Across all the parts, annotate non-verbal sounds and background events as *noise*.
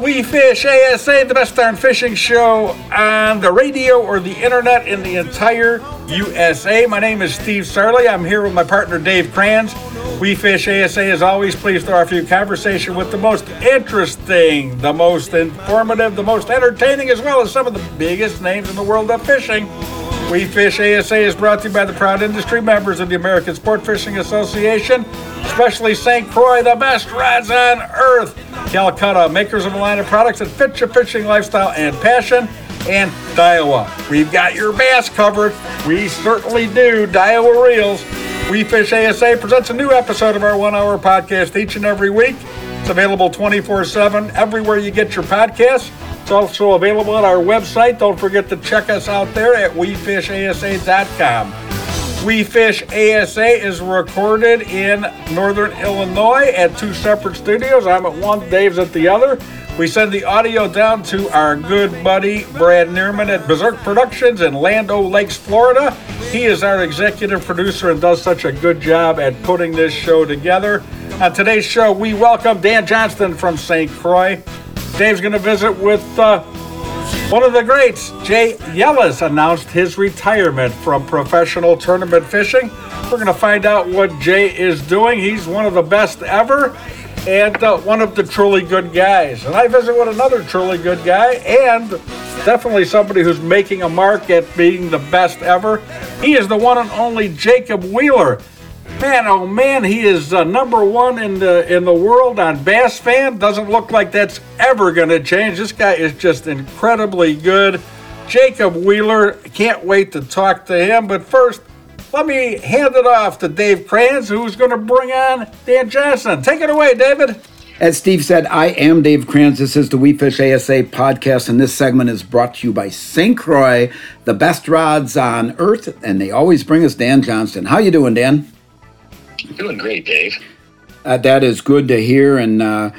We Fish ASA, the best darn fishing show on the radio or the internet in the entire USA. My name is Steve Sarley. I'm here with my partner Dave Kranz. We Fish ASA, as always, pleased to offer you conversation with the most interesting, the most informative, the most entertaining, as well as some of the biggest names in the world of fishing. We Fish ASA is brought to you by the proud industry members of the American Sport Fishing Association, especially St. Croix, the best rods on earth. Calcutta, makers of a line of products that fit your fishing lifestyle and passion. And Daiwa. We've got your bass covered. We certainly do. Daiwa Reels. We Fish ASA presents a new episode of our one hour podcast each and every week. It's available 24 7 everywhere you get your podcasts. It's also available at our website. Don't forget to check us out there at WeFishASA.com. We Fish ASA is recorded in Northern Illinois at two separate studios. I'm at one, Dave's at the other. We send the audio down to our good buddy Brad Neerman at Berserk Productions in Land O Lakes, Florida. He is our executive producer and does such a good job at putting this show together. On today's show, we welcome Dan Johnston from St. Croix. Dave's going to visit with uh, one of the greats. Jay Yelas announced his retirement from professional tournament fishing. We're going to find out what Jay is doing. He's one of the best ever and uh, one of the truly good guys. And I visit with another truly good guy and definitely somebody who's making a mark at being the best ever. He is the one and only Jacob Wheeler. Man, oh man, he is uh, number one in the in the world on Bass Fan. Doesn't look like that's ever going to change. This guy is just incredibly good. Jacob Wheeler, can't wait to talk to him. But first, let me hand it off to Dave Kranz, who's going to bring on Dan Johnston. Take it away, David. As Steve said, I am Dave Kranz. This is the We Fish ASA podcast, and this segment is brought to you by St. Croix, the best rods on earth, and they always bring us Dan Johnston. How you doing, Dan? Doing great, Dave. Uh, that is good to hear. And uh,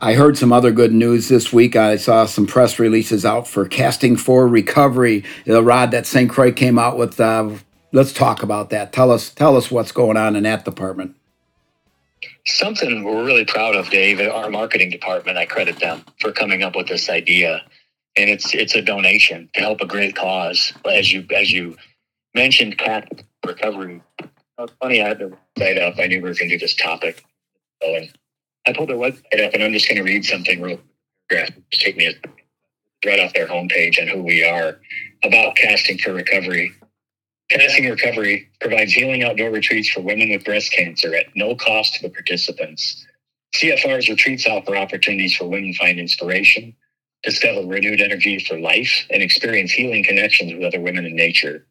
I heard some other good news this week. I saw some press releases out for Casting for Recovery, the rod that St. Croix came out with. Uh, let's talk about that. Tell us, tell us what's going on in that department. Something we're really proud of, Dave. Our marketing department, I credit them for coming up with this idea, and it's it's a donation to help a great cause. As you as you mentioned, cat recovery funny, I had the website up. I knew we were going to do this topic. So, and I pulled their website up, and I'm just going to read something real quick. Just take me a, right off their homepage and who we are about Casting for Recovery. Casting Recovery provides healing outdoor retreats for women with breast cancer at no cost to the participants. CFR's retreats offer opportunities for women to find inspiration, discover renewed energy for life, and experience healing connections with other women in nature.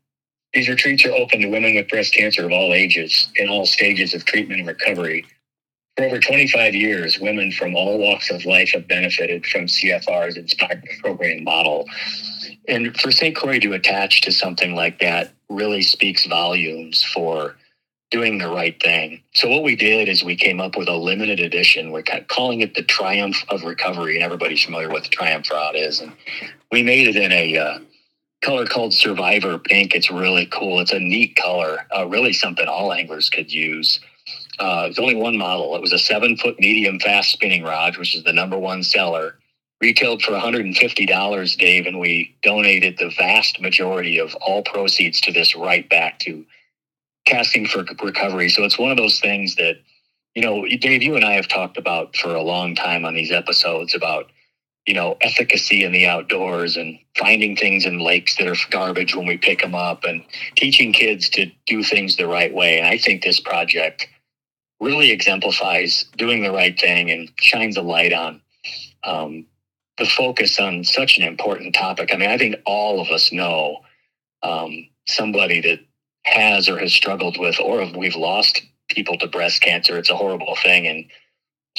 These retreats are open to women with breast cancer of all ages in all stages of treatment and recovery. For over 25 years, women from all walks of life have benefited from CFR's inspired program model. And for St. Croix to attach to something like that really speaks volumes for doing the right thing. So what we did is we came up with a limited edition. We're calling it the Triumph of Recovery, and everybody's familiar with the Triumph rod is. And we made it in a uh, color called Survivor Pink. It's really cool. It's a neat color, uh, really something all anglers could use. Uh, it's only one model. It was a seven foot medium fast spinning rod, which is the number one seller. Retailed for $150, Dave, and we donated the vast majority of all proceeds to this right back to casting for recovery. So it's one of those things that, you know, Dave, you and I have talked about for a long time on these episodes about you know, efficacy in the outdoors and finding things in lakes that are garbage when we pick them up and teaching kids to do things the right way. And I think this project really exemplifies doing the right thing and shines a light on um, the focus on such an important topic. I mean, I think all of us know um, somebody that has or has struggled with, or we've lost people to breast cancer. It's a horrible thing. And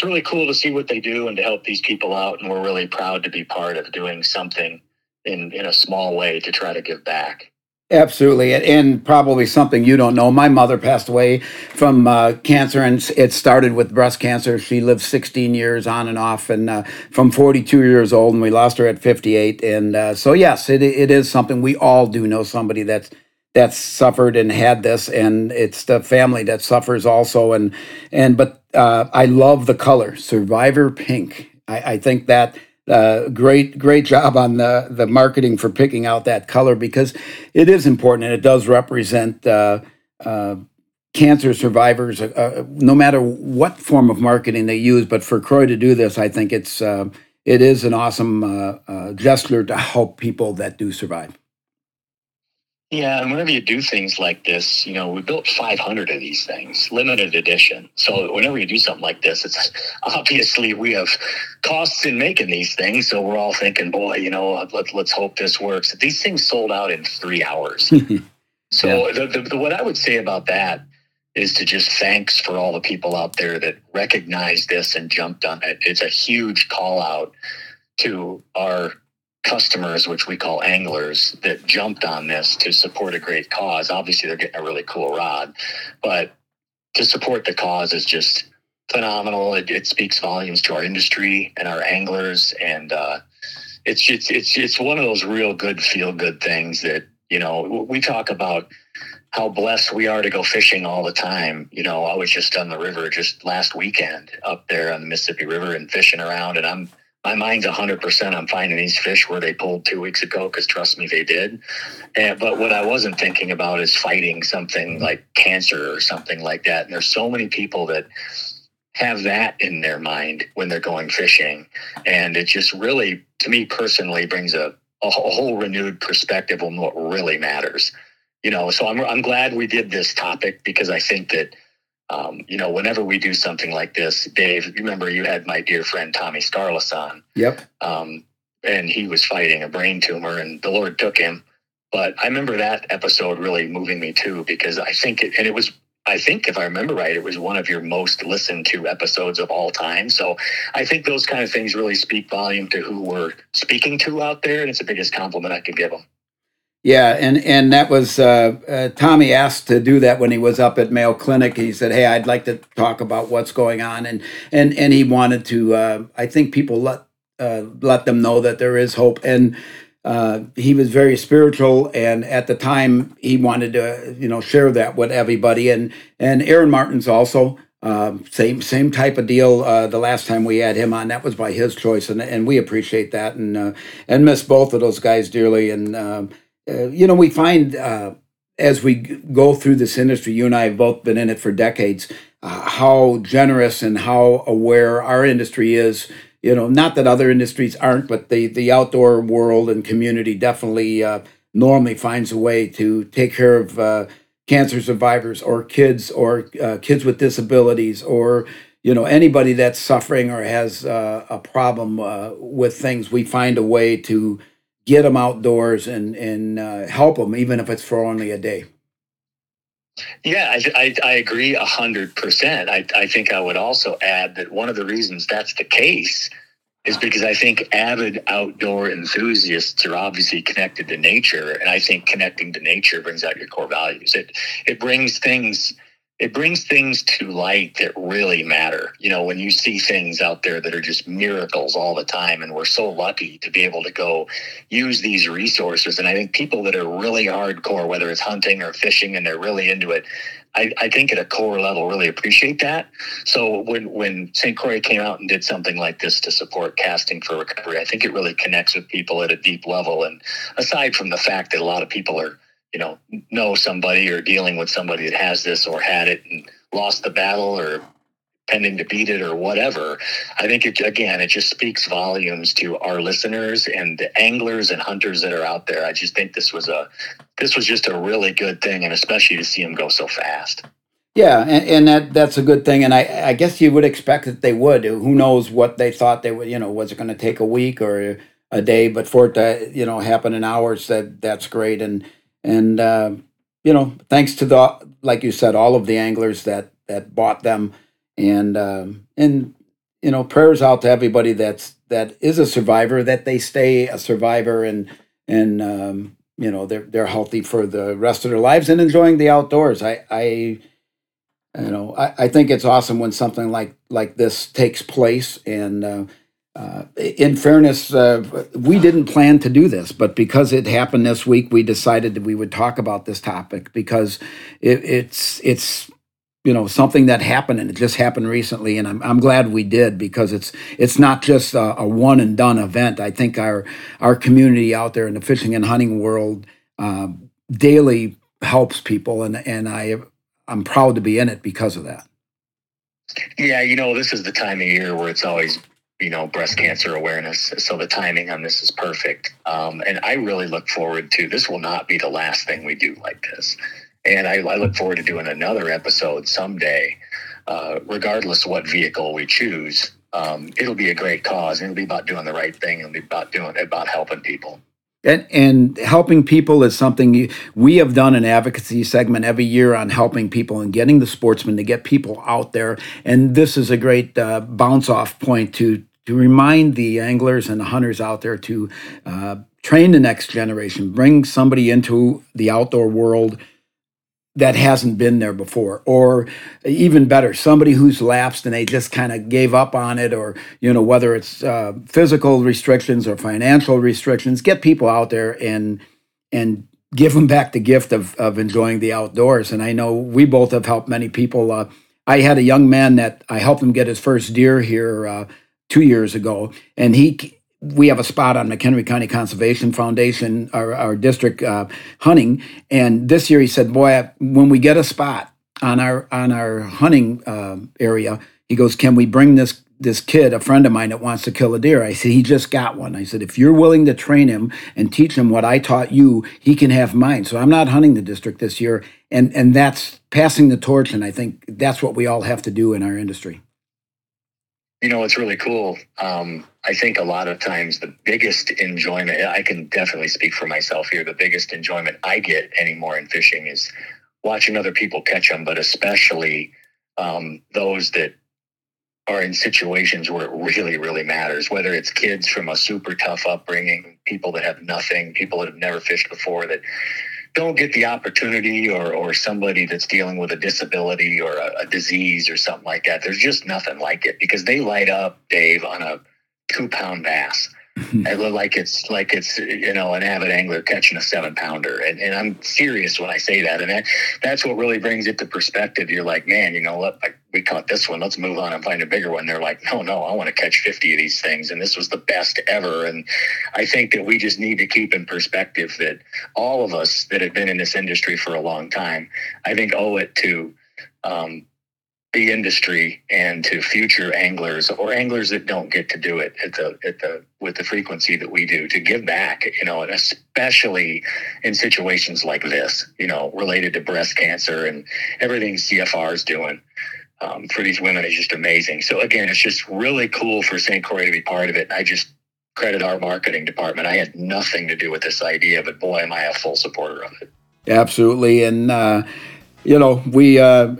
it's really cool to see what they do and to help these people out. And we're really proud to be part of doing something in, in a small way to try to give back. Absolutely, and probably something you don't know. My mother passed away from uh, cancer, and it started with breast cancer. She lived 16 years on and off, and uh, from 42 years old, and we lost her at 58. And uh, so, yes, it it is something we all do know somebody that's that's suffered and had this, and it's the family that suffers also. And and but uh, I love the color, Survivor Pink. I, I think that uh, great great job on the the marketing for picking out that color because it is important and it does represent uh, uh, cancer survivors, uh, uh, no matter what form of marketing they use. But for Croix to do this, I think it's it is an awesome gesture to help people that do survive. Yeah, and whenever you do things like this, you know, we built 500 of these things, limited edition. So whenever you do something like this, it's *laughs* obviously we have costs in making these things. So we're all thinking, boy, you know, let, let's hope this works. These things sold out in three hours. *laughs* so yeah. the, the, the, what I would say about that is to just thanks for all the people out there that recognized this and jumped on it. It's a huge call out to our customers, which we call anglers, that jumped on this to support a great cause. Obviously, they're getting a really cool rod, but to support the cause is just phenomenal. It, it speaks volumes to our industry and our anglers, and uh, it's it's it's it's one of those real good feel good things that you know we talk about how blessed we are to go fishing all the time. You know, I was just on the river just last weekend up there on the Mississippi River and fishing around, and I'm my mind's 100% on finding these fish where they pulled two weeks ago because trust me they did. And, but what i wasn't thinking about is fighting something like cancer or something like that. And there's so many people that have that in their mind when they're going fishing. And it just really to me personally brings a, a whole renewed perspective on what really matters you know? So I'm, I'm glad we did this topic because i think that um, you know, whenever we do something like this, Dave, remember you had my dear friend Tommy Skarlis on. Yep. Um, and he was fighting a brain tumor, and the Lord took him. But I remember that episode really moving me too, because I think it, and it was, I think if I remember right, it was one of your most listened to episodes of all time. So I think those kind of things really speak volume to who we're speaking to out there, and it's the biggest compliment I could give them. Yeah, and and that was uh, uh, Tommy asked to do that when he was up at Mayo Clinic. He said, "Hey, I'd like to talk about what's going on," and and and he wanted to. Uh, I think people let uh, let them know that there is hope, and uh, he was very spiritual. And at the time, he wanted to you know share that with everybody. And and Aaron Martens also. Um, same same type of deal. Uh, the last time we had him on, that was by his choice, and and we appreciate that, and uh, and miss both of those guys dearly. And um, uh, you know, we find uh, as we go through this industry, you and I have both been in it for decades, uh, how generous and how aware our industry is. You know, not that other industries aren't, but the the outdoor world and community definitely uh, normally finds a way to take care of uh, cancer survivors or kids or uh, kids with disabilities or you know anybody that's suffering or has a problem with things. We find a way to get them outdoors and and uh, help them, even if it's for only a day. Yeah, I, I, I agree a hundred percent. I, I think I would also add that one of the reasons that's the case is because I think avid outdoor enthusiasts are obviously connected to nature, and I think connecting to nature brings out your core values. It it brings things it brings things to light that really matter. You know, when you see things out there that are just miracles all the time, and we're so lucky to be able to go use these resources. And I think people that are really hardcore, whether it's hunting or fishing, and they're really into it, I, I think at a core level really appreciate that. So when when St. Croix came out and did something like this to support casting for recovery, I think it really connects with people at a deep level. And aside from the fact that a lot of people are you know know somebody or dealing with somebody that has this or had it and lost the battle or pending to beat it or whatever i think it again it just speaks volumes to our listeners and the anglers and hunters that are out there i just think this was a this was just a really good thing and especially to see them go so fast yeah, and, and, that that's a good thing, and I, I guess you would expect that they would. Who knows what they thought they would? You know, was it going to take a week or a day? But for it to you know happen in hours, that that's great. And and uh, you know, thanks to the like you said, all of the anglers that that bought them, and um, and you know, prayers out to everybody that's that is a survivor that they stay a survivor and and um, you know they're they're healthy for the rest of their lives and enjoying the outdoors. I I you know I, I think it's awesome when something like like this takes place and uh, uh, in fairness, uh, we didn't plan to do this, but because it happened this week, we decided that we would talk about this topic because it, it's it's you know something that happened and it just happened recently and i'm, I'm glad we did because it's it's not just a, a one and done event. I think our our community out there in the fishing and hunting world uh, daily helps people and and i i'm proud to be in it because of that. Yeah you know this is the time of year where it's always you know breast cancer awareness so the timing on this is perfect um, and i really look forward to this will not be the last thing we do like this and I, I look forward to doing another episode someday, uh, regardless what vehicle we choose. Um, it'll be a great cause. It'll be about doing the right thing. It'll be about doing about helping people. And, and helping people is something we have done an advocacy segment every year on helping people and getting the sportsmen to get people out there. And this is a great uh, bounce off point to to remind the anglers and the hunters out there to uh, train the next generation, bring somebody into the outdoor world that hasn't been there before. Or even better somebody who's lapsed and they just kind of gave up on it or you know whether it's uh, physical restrictions or financial restrictions get people out there and and give them back the gift of of enjoying the outdoors. And i know we both have helped many people. Uh, i had a young man that i helped him get his first deer here uh, two years ago and he we have a spot on McHenry County Conservation Foundation, our, our district uh, hunting. And this year he said, "Boy, when we get a spot on our on our hunting uh, area, he goes, can we bring this this kid, a friend of mine that wants to kill a deer?" I said, "He just got one." I said, "If you're willing to train him and teach him what I taught you, he can have mine." So I'm not hunting the district this year, and and that's passing the torch. And I think that's what we all have to do in our industry. You know, it's really cool. Um, I think a lot of times the biggest enjoyment, I can definitely speak for myself here, the biggest enjoyment I get anymore in fishing is watching other people catch them, but especially um, those that are in situations where it really, really matters, whether it's kids from a super tough upbringing, people that have nothing, people that have never fished before that don't get the opportunity or, or somebody that's dealing with a disability or a, a disease or something like that. There's just nothing like it because they light up, Dave, on a two pound bass. *laughs* I look like it's like it's you know an avid angler catching a seven pounder, and, and I'm serious when I say that, and that, that's what really brings it to perspective. You're like, man, you know what? I, we caught this one. Let's move on and find a bigger one. They're like, no, no, I want to catch 50 of these things, and this was the best ever. And I think that we just need to keep in perspective that all of us that have been in this industry for a long time, I think, owe it to um, the industry and to future anglers or anglers that don't get to do it at the at the with the frequency that we do to give back you know and especially in situations like this you know related to breast cancer and everything cfr is doing um, for these women is just amazing. So again it's just really cool for st croix to be part of it. I just credit our marketing department. I had nothing to do with this idea but boy am i a full supporter of it. Absolutely. And uh, you know we uh,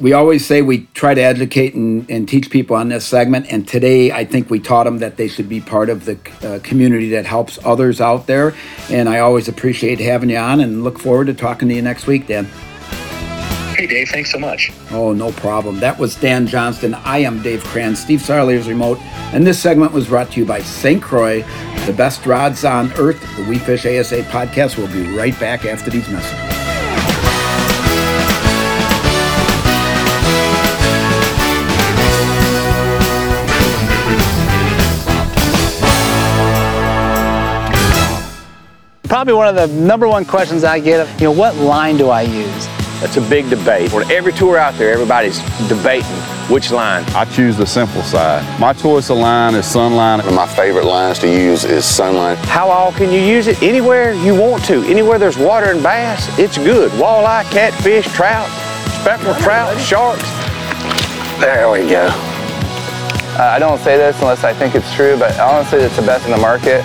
we always say we try to educate and, and, teach people on this segment. And today, I think we taught them that they should be part of the uh, community that helps others out there. And I always appreciate having you on and look forward to talking to you next week, Dan. Hey, Dave, thanks so much. Oh, no problem. That was Dan Johnston. I am Dave Kranz. Steve Sarley is remote. And this segment was brought to you by St. Croix, the best rods on earth. The We Fish ASA podcast will be right back after these messages. Probably one of the number one questions I get, you know, what line do I use? That's a big debate. On every tour out there, everybody's debating which line. I choose the simple side. My choice of line is Sunline. One of my favorite lines to use is Sunline. How all can you use it? Anywhere you want to. Anywhere there's water and bass, it's good. Walleye, catfish, trout, speckled trout, sharks. There we go. Uh, I don't say this unless I think it's true, but honestly, it's the best in the market.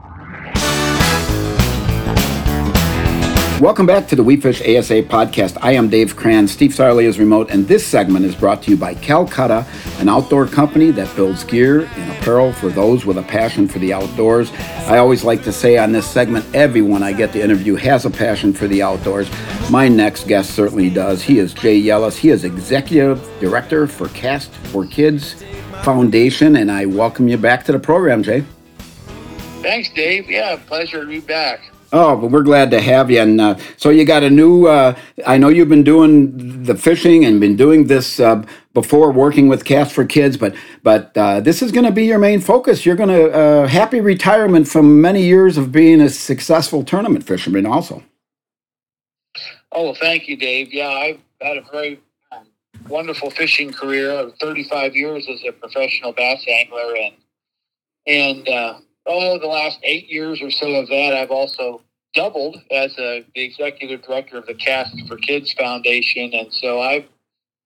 Welcome back to the We Fish ASA podcast. I am Dave Kranz. Steve Sarley is remote, and this segment is brought to you by Calcutta, an outdoor company that builds gear and apparel for those with a passion for the outdoors. I always like to say on this segment, everyone I get to interview has a passion for the outdoors. My next guest certainly does. He is Jay Yelas. He is Executive Director for Cast for Kids Foundation, and I welcome you back to the program, Jay. Thanks, Dave. Yeah, pleasure to be back. Oh, but we're glad to have you. And uh, so you got a new. Uh, I know you've been doing the fishing and been doing this uh, before, working with Cast for Kids. But but uh, this is going to be your main focus. You're going to uh, happy retirement from many years of being a successful tournament fisherman, also. Oh, thank you, Dave. Yeah, I've had a very um, wonderful fishing career. of 35 years as a professional bass angler, and and uh, oh, the last eight years or so of that, I've also doubled as a, the executive director of the Cast for Kids Foundation, and so I,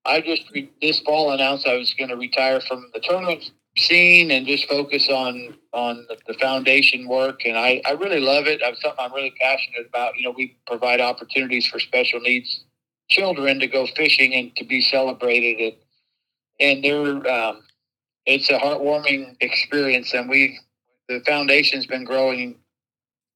I just re- this fall announced I was going to retire from the tournament scene and just focus on on the, the foundation work. And I, I really love it. I'm something I'm really passionate about. You know, we provide opportunities for special needs children to go fishing and to be celebrated, and and they're um, it's a heartwarming experience, and we the foundation's been growing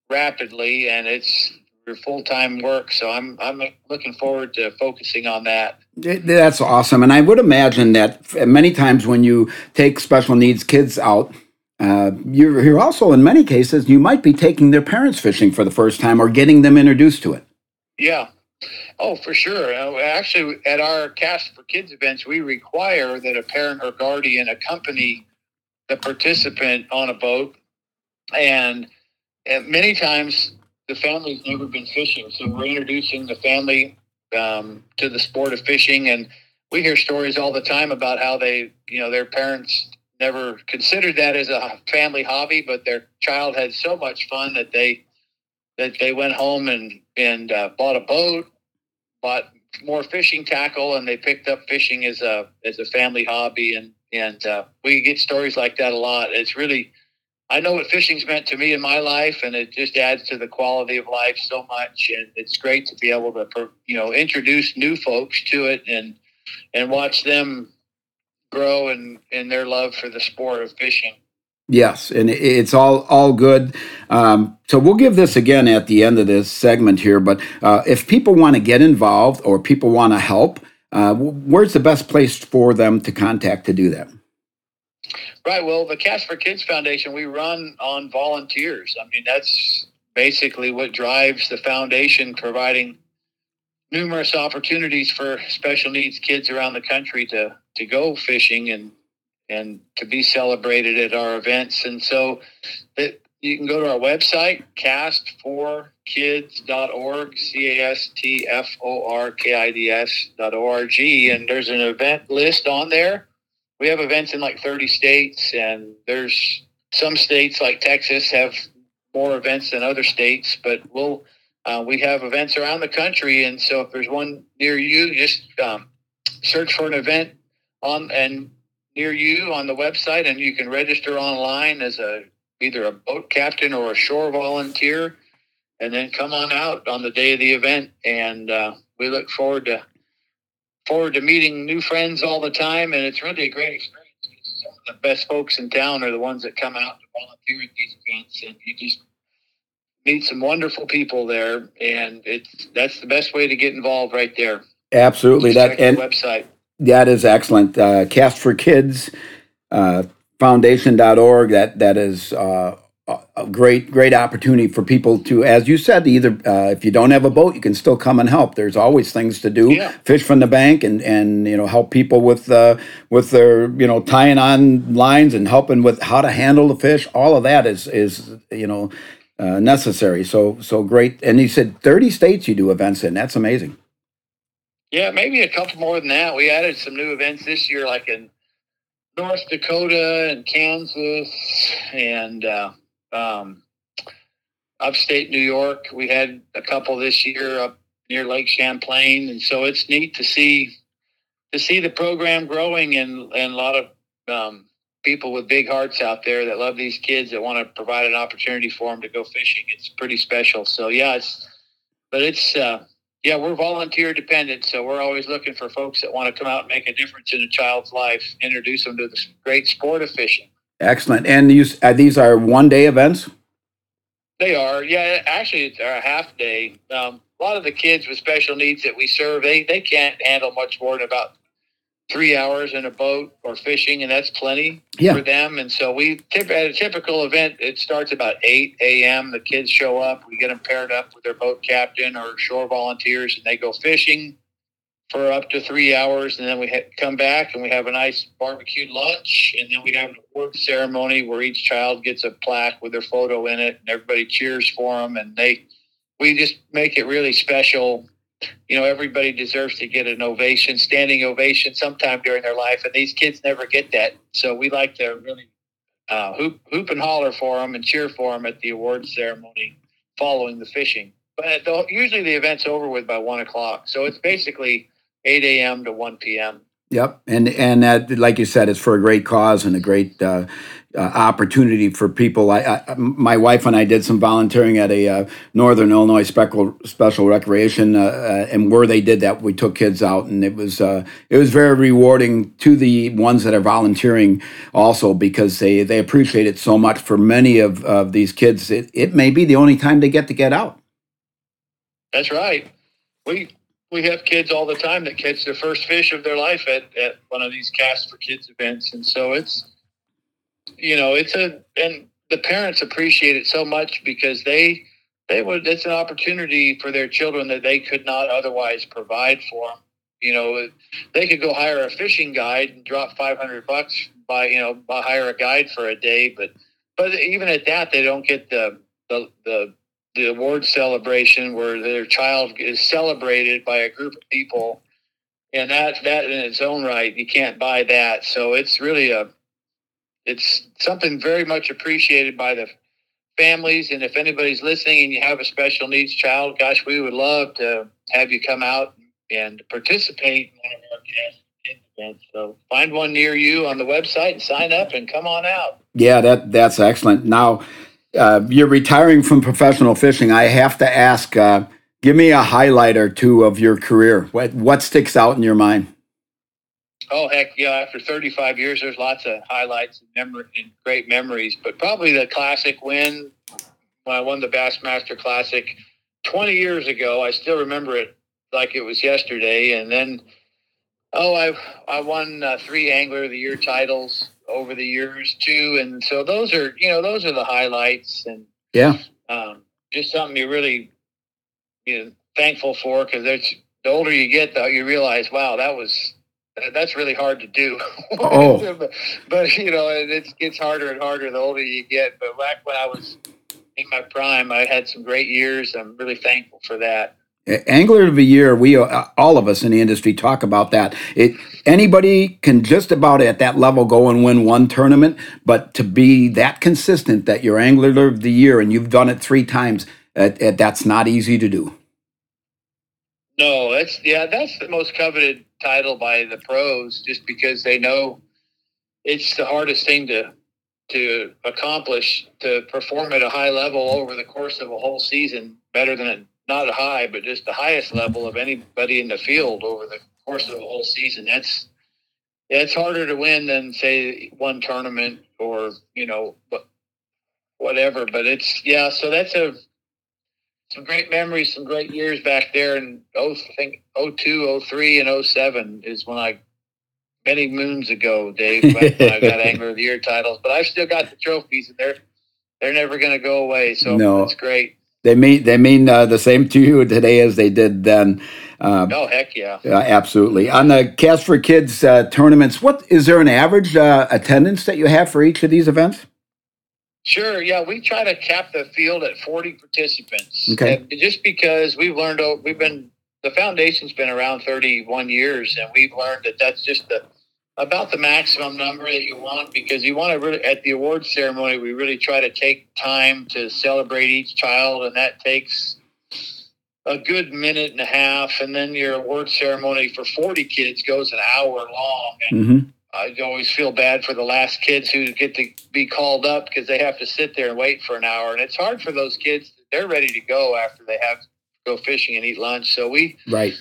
rapidly, and it's your full time work. So I'm I'm looking forward to focusing on that. That's awesome, and I would imagine that many times when you take special needs kids out. Uh, you're, you're also, in many cases, you might be taking their parents fishing for the first time or getting them introduced to it. Yeah, Oh, for sure. Uh, actually, at our Cast for Kids events, we require that a parent or guardian accompany the participant on a boat and, many times the family's never been fishing, so we're introducing the family um, to the sport of fishing, and we hear stories all the time about how they, you know, their parents never considered that as a family hobby, but their child had so much fun that they that they went home and and uh, bought a boat, bought more fishing tackle, and they picked up fishing as a as a family hobby, and and uh, we get stories like that a lot. It's really I know what fishing's meant to me in my life, and it just adds to the quality of life so much. And it's great to be able to, you know, introduce new folks to it and and watch them grow and in, in their love for the sport of fishing. Yes, and it's all all good. Um, so we'll give this again at the end of this segment here. But uh, if people want to get involved or people want to help, uh, where's the best place for them to contact to do that? Right. Well, the Cast for Kids Foundation, we run on volunteers. I mean, that's basically what drives the foundation, providing numerous opportunities for special needs kids around the country to, to go fishing and and to be celebrated at our events. And so it, you can go to our website, castforkids.org, C A S T F O R K I D S.org, and there's an event list on there we have events in like 30 states, and there's some states like Texas have more events than other states, but we'll uh, we have events around the country, and so if there's one near you, just um, search for an event on and near you on the website, and you can register online as a either a boat captain or a shore volunteer, and then come on out on the day of the event, and uh, we look forward to forward to meeting new friends all the time, and it's really a great experience. Some of the best folks in town are the ones that come out to volunteer at these events, and you just meet some wonderful people there, and it's that's the best way to get involved right there. Absolutely, just that and website that is excellent. Uh, Cast for Kids uh, Foundation.org. That that is. Uh, a great great opportunity for people to as you said either uh, if you don't have a boat you can still come and help. There's always things to do. Yeah. fish from the bank and and you know help people with uh, with their you know tying on lines and helping with how to handle the fish. All of that is is you know uh, necessary. So so great. And you said 30 states you do events in. That's amazing. Yeah, maybe a couple more than that. We added some new events this year, like in North Dakota and Kansas and uh, um, upstate New York. We had a couple this year up near Lake Champlain, and so it's neat to see to see the program growing and and a lot of um, people with big hearts out there that love these kids that want to provide an opportunity for them to go fishing. It's pretty special. So yeah, it's but it's uh, yeah, we're volunteer dependent, so we're always looking for folks that want to come out and make a difference in a child's life, introduce them to the great sport of fishing. Excellent. And these uh, these are one day events. They are, yeah. Actually, it's a half day. Um, a lot of the kids with special needs that we serve, they they can't handle much more than about three hours in a boat or fishing, and that's plenty Yeah. for them. And so we tip, at a typical event, it starts about eight a.m. The kids show up. We get them paired up with their boat captain or shore volunteers, and they go fishing for up to three hours, and then we come back and we have a nice barbecued lunch, and then we have an award ceremony where each child gets a plaque with their photo in it, and everybody cheers for them, and they we just make it really special. You know, everybody deserves to get an ovation, standing ovation, sometime during their life, and these kids never get that. So we like to really uh, hoop, hoop and holler for them and cheer for them at the award ceremony following the fishing. But the, usually the event's over with by one o'clock, so it's basically 8 a.m. to 1 p.m. Yep, and and that, like you said, it's for a great cause and a great uh, uh, opportunity for people. I, I, my wife and I did some volunteering at a uh, Northern Illinois special special recreation, uh, uh, and where they did that, we took kids out, and it was uh, it was very rewarding to the ones that are volunteering also because they they appreciate it so much. For many of, of these kids, it, it may be the only time they get to get out. That's right. We we have kids all the time that catch their first fish of their life at, at one of these cast for kids events, and so it's you know it's a and the parents appreciate it so much because they they would it's an opportunity for their children that they could not otherwise provide for them. You know, they could go hire a fishing guide and drop five hundred bucks by you know by hire a guide for a day, but but even at that they don't get the the the the award celebration where their child is celebrated by a group of people. And that that in its own right you can't buy that. So it's really a it's something very much appreciated by the families. And if anybody's listening and you have a special needs child gosh we would love to have you come out and participate in one of our events so find one near you on the website and sign up and come on out. Yeah, that that's excellent. Now, uh, you're retiring from professional fishing. I have to ask. Uh, give me a highlight or two of your career. What what sticks out in your mind? Oh heck yeah! After 35 years, there's lots of highlights and, and great memories. But probably the classic win when I won the Bassmaster Classic 20 years ago. I still remember it like it was yesterday. And then, oh, I I won uh, three Angler of the Year titles over the years too. And so those are you know those are the highlights and Yeah, um, just something you're really you know, thankful for because the older you get, though, you realize, wow, that was that- that's really hard to do. *laughs* Oh. but, but, you know, it it's, gets harder and harder the older you get. But back when I was in my prime, I had some great years. I'm really thankful for that. Angler of the Year. We uh, all of us in the industry talk about that. It anybody can just about at that level go and win one tournament, but to be that consistent that you're Angler of the Year and you've done it three times, uh, uh, that's not easy to do. No, that's yeah, that's the most coveted title by the pros, just because they know it's the hardest thing to to accomplish to perform at a high level over the course of a whole season, better than not high, but just the highest level of anybody in the field over the course of the whole season. That's yeah, it's harder to win than say one tournament or you know, but whatever. But it's yeah, so that's a some great memories, some great years back there in oh, I think 02, 03, and 07 is when I many moons ago, Dave, when when I got *laughs* Angler of the Year titles. But I've still got the trophies, and they're they're never going to go away. So No. it's great. They mean they mean uh, the same to you today as they did then. Uh, Oh heck yeah! Uh, absolutely. On the Cast for Kids uh, tournaments, what is there an average uh, attendance that you have for each of these events? Sure, yeah, we try to cap the field at 40 participants. Okay. And just because we've learned, we've been the foundation's been around 31 years, and we've learned that that's just the about the maximum number that you want because you want to really at the award ceremony we really try to take time to celebrate each child and that takes a good minute and a half and then your award ceremony for 40 kids goes an hour long and Mm-hmm. I always feel bad for the last kids who get to be called up because they have to sit there and wait for an hour and it's hard for those kids they're ready to go after they have to go fishing and eat lunch so we Right.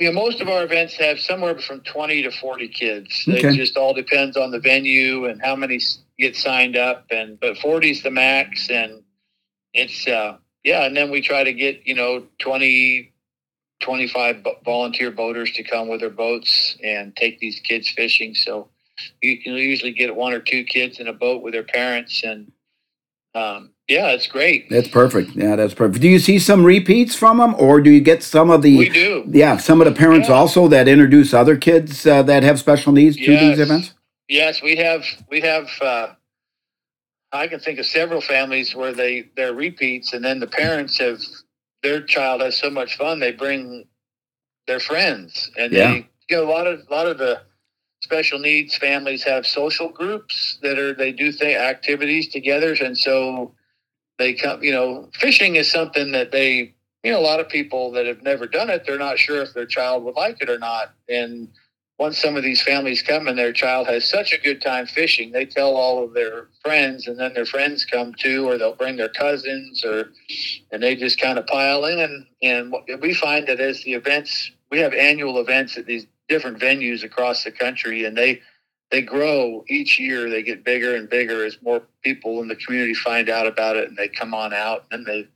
You know, most of our events have somewhere from 20 to 40 kids. Okay. It just all depends on the venue and how many get signed up. And but 40 is the max, and it's uh, yeah. And then we try to get you know 20, 25 vo- volunteer boaters to come with their boats and take these kids fishing. So you can usually get one or two kids in a boat with their parents, and um, yeah, it's great. That's perfect. Yeah, that's perfect. Do you see some repeats from them, or do you get some of the? We do. Yeah, some of the parents Yeah. also that introduce other kids uh, that have special needs to Yes. these events. Yes, we have we have uh, I can think of several families where they they're repeats and then the parents have their child has so much fun they bring their friends and Yeah. they you know a lot of a lot of the special needs families have social groups that are they do th- activities together and so they come you know fishing is something that they you know a lot of people that have never done it they're not sure if their child would like it or not and once some of these families come and their child has such a good time fishing, they tell all of their friends, and then their friends come too, or they'll bring their cousins, or and they just kind of pile in. And and we find that as the events, we have annual events at these different venues across the country, and they they grow each year. They get bigger and bigger as more people in the community find out about it, and they come on out, and they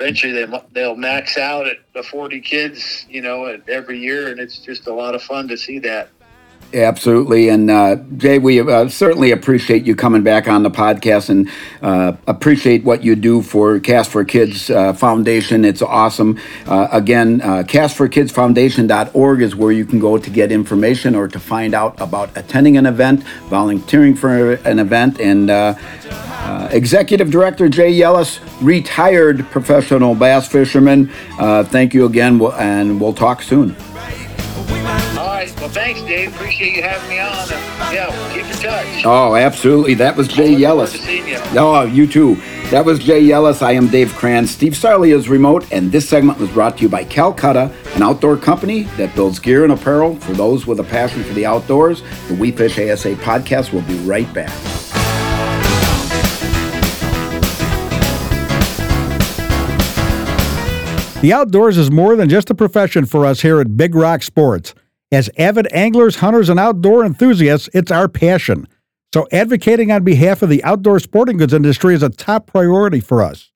eventually they they'll max out at the 40 kids, you know, every year, and it's just a lot of fun to see that. Absolutely, and uh, Jay, we uh, certainly appreciate you coming back on the podcast and uh, appreciate what you do for Cast for Kids uh, Foundation. It's awesome. Uh, again, uh, castforkidsfoundation.org is where you can go to get information or to find out about attending an event, volunteering for an event, and uh, Executive Director Jay Yelas, retired professional bass fisherman. Thank you again, and we'll talk soon. All right. Well, thanks, Dave. Appreciate you having me on. And, yeah, keep in touch. Oh, absolutely. That was Jay Looking forward Yelas. to seeing you. Oh, you too. That was Jay Yelas. I am Dave Kranz. Steve Sarley is remote, and this segment was brought to you by Calcutta, an outdoor company that builds gear and apparel for those with a passion for the outdoors. The We Fish ASA podcast will be right back. The outdoors is more than just a profession for us here at Big Rock Sports. As avid anglers, hunters, and outdoor enthusiasts, it's our passion. So, advocating on behalf of the outdoor sporting goods industry is a top priority for us.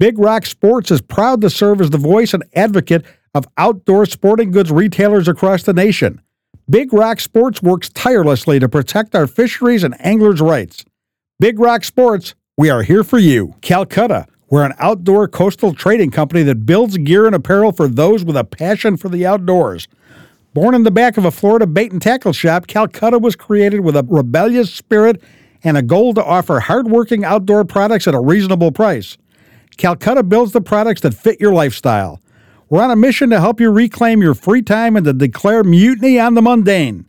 Big Rock Sports is proud to serve as the voice and advocate of outdoor sporting goods retailers across the nation. Big Rock Sports works tirelessly to protect our fisheries and anglers' rights. Big Rock Sports, we are here for you. Calcutta, we're an outdoor coastal trading company that builds gear and apparel for those with a passion for the outdoors. Born in the back of a Florida bait and tackle shop, Calcutta was created with a rebellious spirit and a goal to offer hardworking outdoor products at a reasonable price. Calcutta builds the products that fit your lifestyle. We're on a mission to help you reclaim your free time and to declare mutiny on the mundane.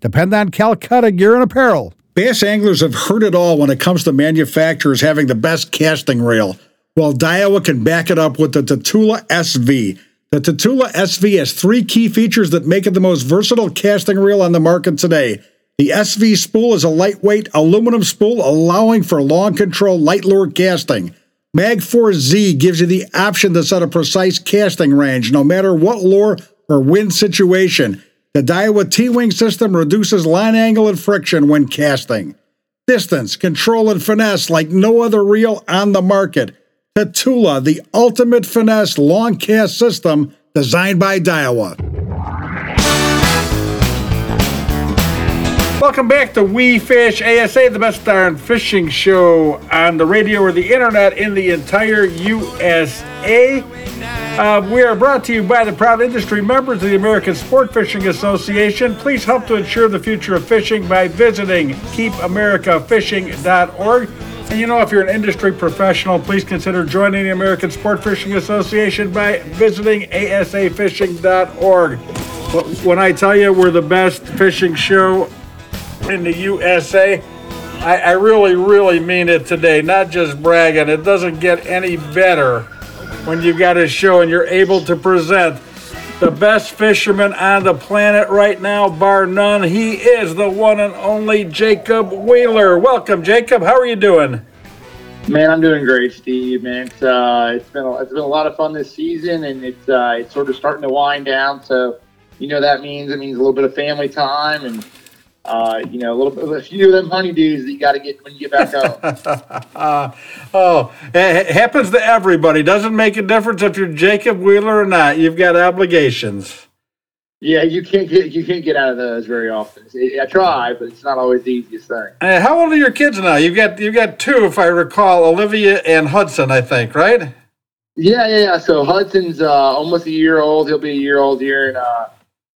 Depend on Calcutta gear and apparel. Bass anglers have heard it all when it comes to manufacturers having the best casting reel. Well, Daiwa can back it up with the Tatula SV. The Tatula SV has three key features that make it the most versatile casting reel on the market today. The SV spool is a lightweight aluminum spool allowing for long control light lure casting. Magforce Z gives you the option to set a precise casting range no matter what lure or wind situation. The Daiwa T-Wing system reduces line angle and friction when casting. Distance, control, and finesse like no other reel on the market. Tatula, the ultimate finesse long cast system designed by Daiwa. Welcome back to We Fish ASA, the best darn fishing show on the radio or the internet in the entire USA. Uh, we are brought to you by the proud industry members of the American Sport Fishing Association. Please help to ensure the future of fishing by visiting keepamericafishing.org. And you know, if you're an industry professional, please consider joining the American Sport Fishing Association by visiting asafishing.org. When I tell you we're the best fishing show in the USA, I, I really, really mean it today. Not just bragging. It doesn't get any better when you've got a show and you're able to present the best fisherman on the planet right now, bar none. He is the one and only Jacob Wheeler. Welcome, Jacob. How are you doing? Man, I'm doing great, Steve. Man, it's uh, it's been a, it's been a lot of fun this season, and it's uh, it's sort of starting to wind down. So, you know, that means it means a little bit of family time, and uh, you know, a little bit, a few of them honeydews that you got to get when you get back home. uh, *laughs* oh, it happens to everybody. Doesn't make a difference if you're Jacob Wheeler or not. You've got obligations. Yeah, you can't get you can't get out of those very often. I try, but it's not always the easiest thing. Uh, how old are your kids now? You've got you've got two, if I recall, Olivia and Hudson, I think, right? Yeah, yeah, yeah. So Hudson's uh, almost a year old. He'll be a year old here in uh,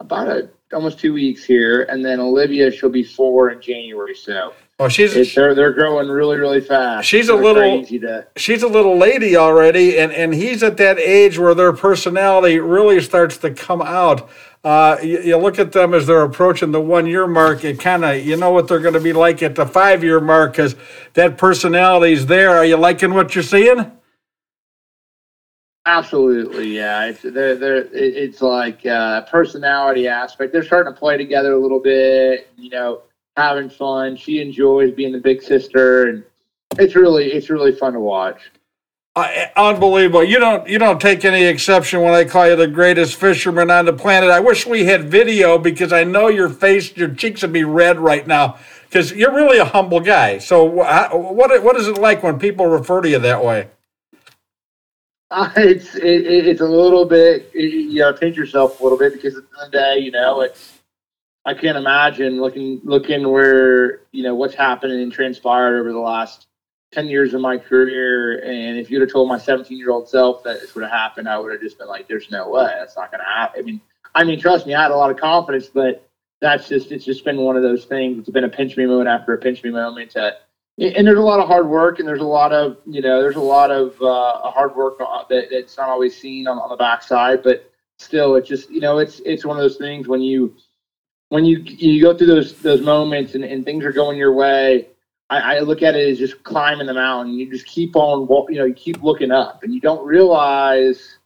about a almost two weeks here, and then Olivia she'll be four in January. So oh, she's it's, they're they're growing really really fast. She's they're a little to, she's a little lady already, and and he's at that age where their personality really starts to come out. Uh, you, you, look at them as they're approaching the one year mark. It kind of you know what they're going to be like at the five year mark because that personality's there. Are you liking what you're seeing? Absolutely, yeah. It's they're, they're, it's like a uh, personality aspect. They're starting to play together a little bit. You know, having fun. She enjoys being the big sister, and it's really it's really fun to watch. Uh, unbelievable! You don't you don't take any exception when I call you the greatest fisherman on the planet. I wish we had video because I know your face, your cheeks would be red right now because you're really a humble guy. So, what what is it like when people refer to you that way? Uh, it's it, it's a little bit you know pinch yourself a little bit because at the end of the day you know it's I can't imagine looking looking where you know what's happened and transpired over the last ten years of my career. And if you'd have told my 17 year old self that this would have happened I would have just been like there's no way. That's not to happen I mean I mean trust me I had a lot of confidence but that's just it's just been one of those things. It's been a pinch me moment after a pinch me moment that and there's a lot of hard work and there's a lot of you know there's a lot of uh, hard work that, that's not always seen on, on the backside but still it's just you know it's it's one of those things when you when you you go through those those moments and, and things are going your way I, I look at it as just climbing the mountain. You just keep on you know you keep looking up and you don't realize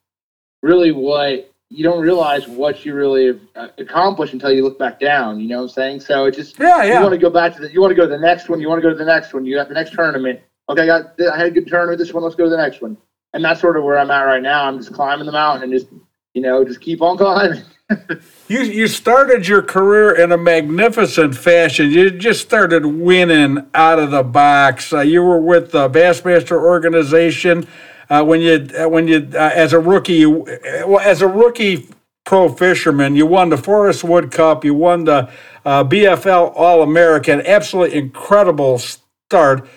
really what you don't realize what you really have uh, accomplished until you look back down. You know what I'm saying? So it just yeah, yeah. You want to go back to the you want to go to the next one. You want to go to the next one. You got the next tournament. Okay, I got I had a good tournament. This one, let's go to the next one. And that's sort of where I'm at right now. I'm just climbing the mountain and just you know just keep on climbing. *laughs* you you started your career in a magnificent fashion. You just started winning out of the box. Uh, you were with the Bassmaster organization uh, when you uh, when you uh, as a rookie you, well, as a rookie pro fisherman you won the Forrest Wood Cup you won the uh, BFL All American absolutely incredible start.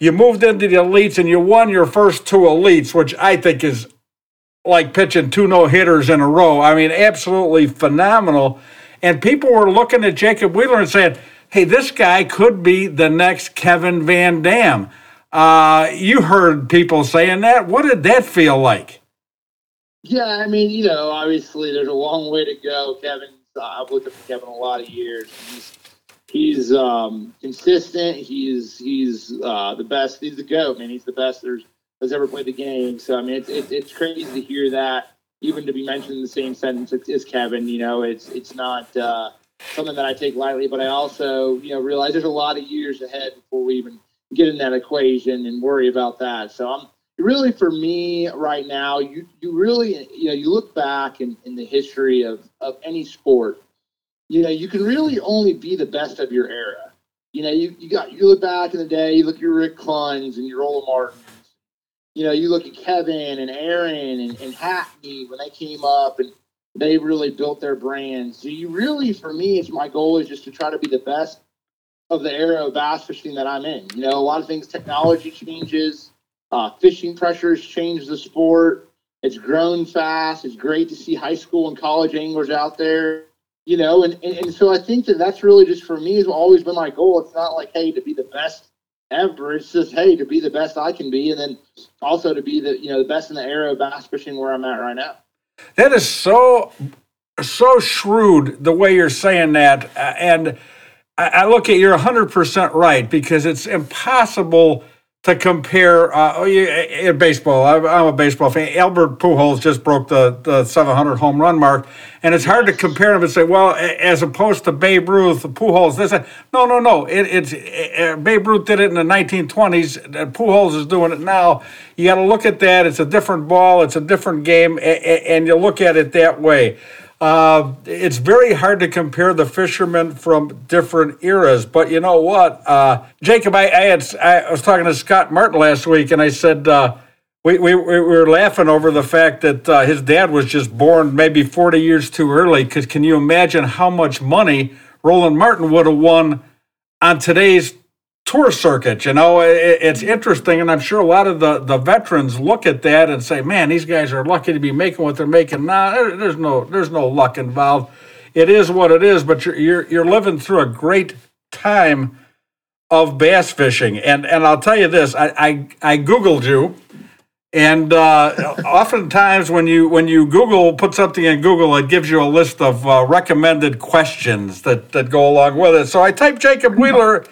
You moved into the elites and you won your first two elites which I think is like pitching two no hitters in a row. I mean absolutely phenomenal. And people were looking at Jacob Wheeler and saying hey this guy could be the next Kevin VanDam uh, you heard people saying that. What did that feel like? Yeah, I mean, you know, obviously there's a long way to go. Kevin, uh, I've looked up to Kevin a lot of years. He's he's um, consistent. He's he's uh, the best. He's the goat, man. He's the best there's has ever played the game. So I mean, it's it's, it's crazy to hear that, even to be mentioned in the same sentence as Kevin. You know, it's it's not uh, something that I take lightly, but I also you know realize there's a lot of years ahead before we even get in that equation and worry about that. So I'm really for me right now, you you really you know you look back in, in the history of, of any sport, you know, you can really only be the best of your era. You know, you, you got you look back in the day, you look at your Rick Clunns and your Roland Martins. You know, you look at Kevin and Aaron and, and Hackney when they came up and they really built their brand. So you really, for me, it's my goal is just to try to be the best of the era of bass fishing that I'm in. You know, a lot of things, technology changes, uh, fishing pressures change the sport. It's grown fast. It's great to see high school and college anglers out there. You know, and, and, and so I think that that's really just for me has always been my goal. It's not like, hey, to be the best ever. It's just hey to be the best I can be, and then also to be the you know the best in the era of bass fishing where I'm at right now. That is so so shrewd the way you're saying that, uh, and I, I look at you're 100 percent right because it's impossible to compare. Uh, oh, in baseball, I'm, a baseball fan. Albert Pujols just broke the, the 700 home run mark, and it's hard to compare him and say, well, as opposed to Babe Ruth, Pujols, this. No, no, no. It, it's uh, Babe Ruth did it in the 1920s. and Pujols is doing it now. You got to look at that. It's a different ball. It's a different game, a- a- and you look at it that way. Uh, it's very hard to compare the fishermen from different eras, but you know what, uh, Jacob? I, I had I was talking to Scott Martin last week, and I said uh, we, we we were laughing over the fact that uh, his dad was just born maybe forty years too early. Because can you imagine how much money Roland Martin would have won on today's tour circuit. You know, it, it's interesting, and I'm sure a lot of the, the veterans look at that and say, "Man, these guys are lucky to be making what they're making now." There- There's no there's no luck involved. It is what it is, but you're you're, you're living through a great time of bass fishing, and and I'll tell you this: I I, I googled you. And uh, *laughs* oftentimes, when you when you Google put something in Google, it gives you a list of uh, recommended questions that, that go along with it. So I typed Jacob Wheeler,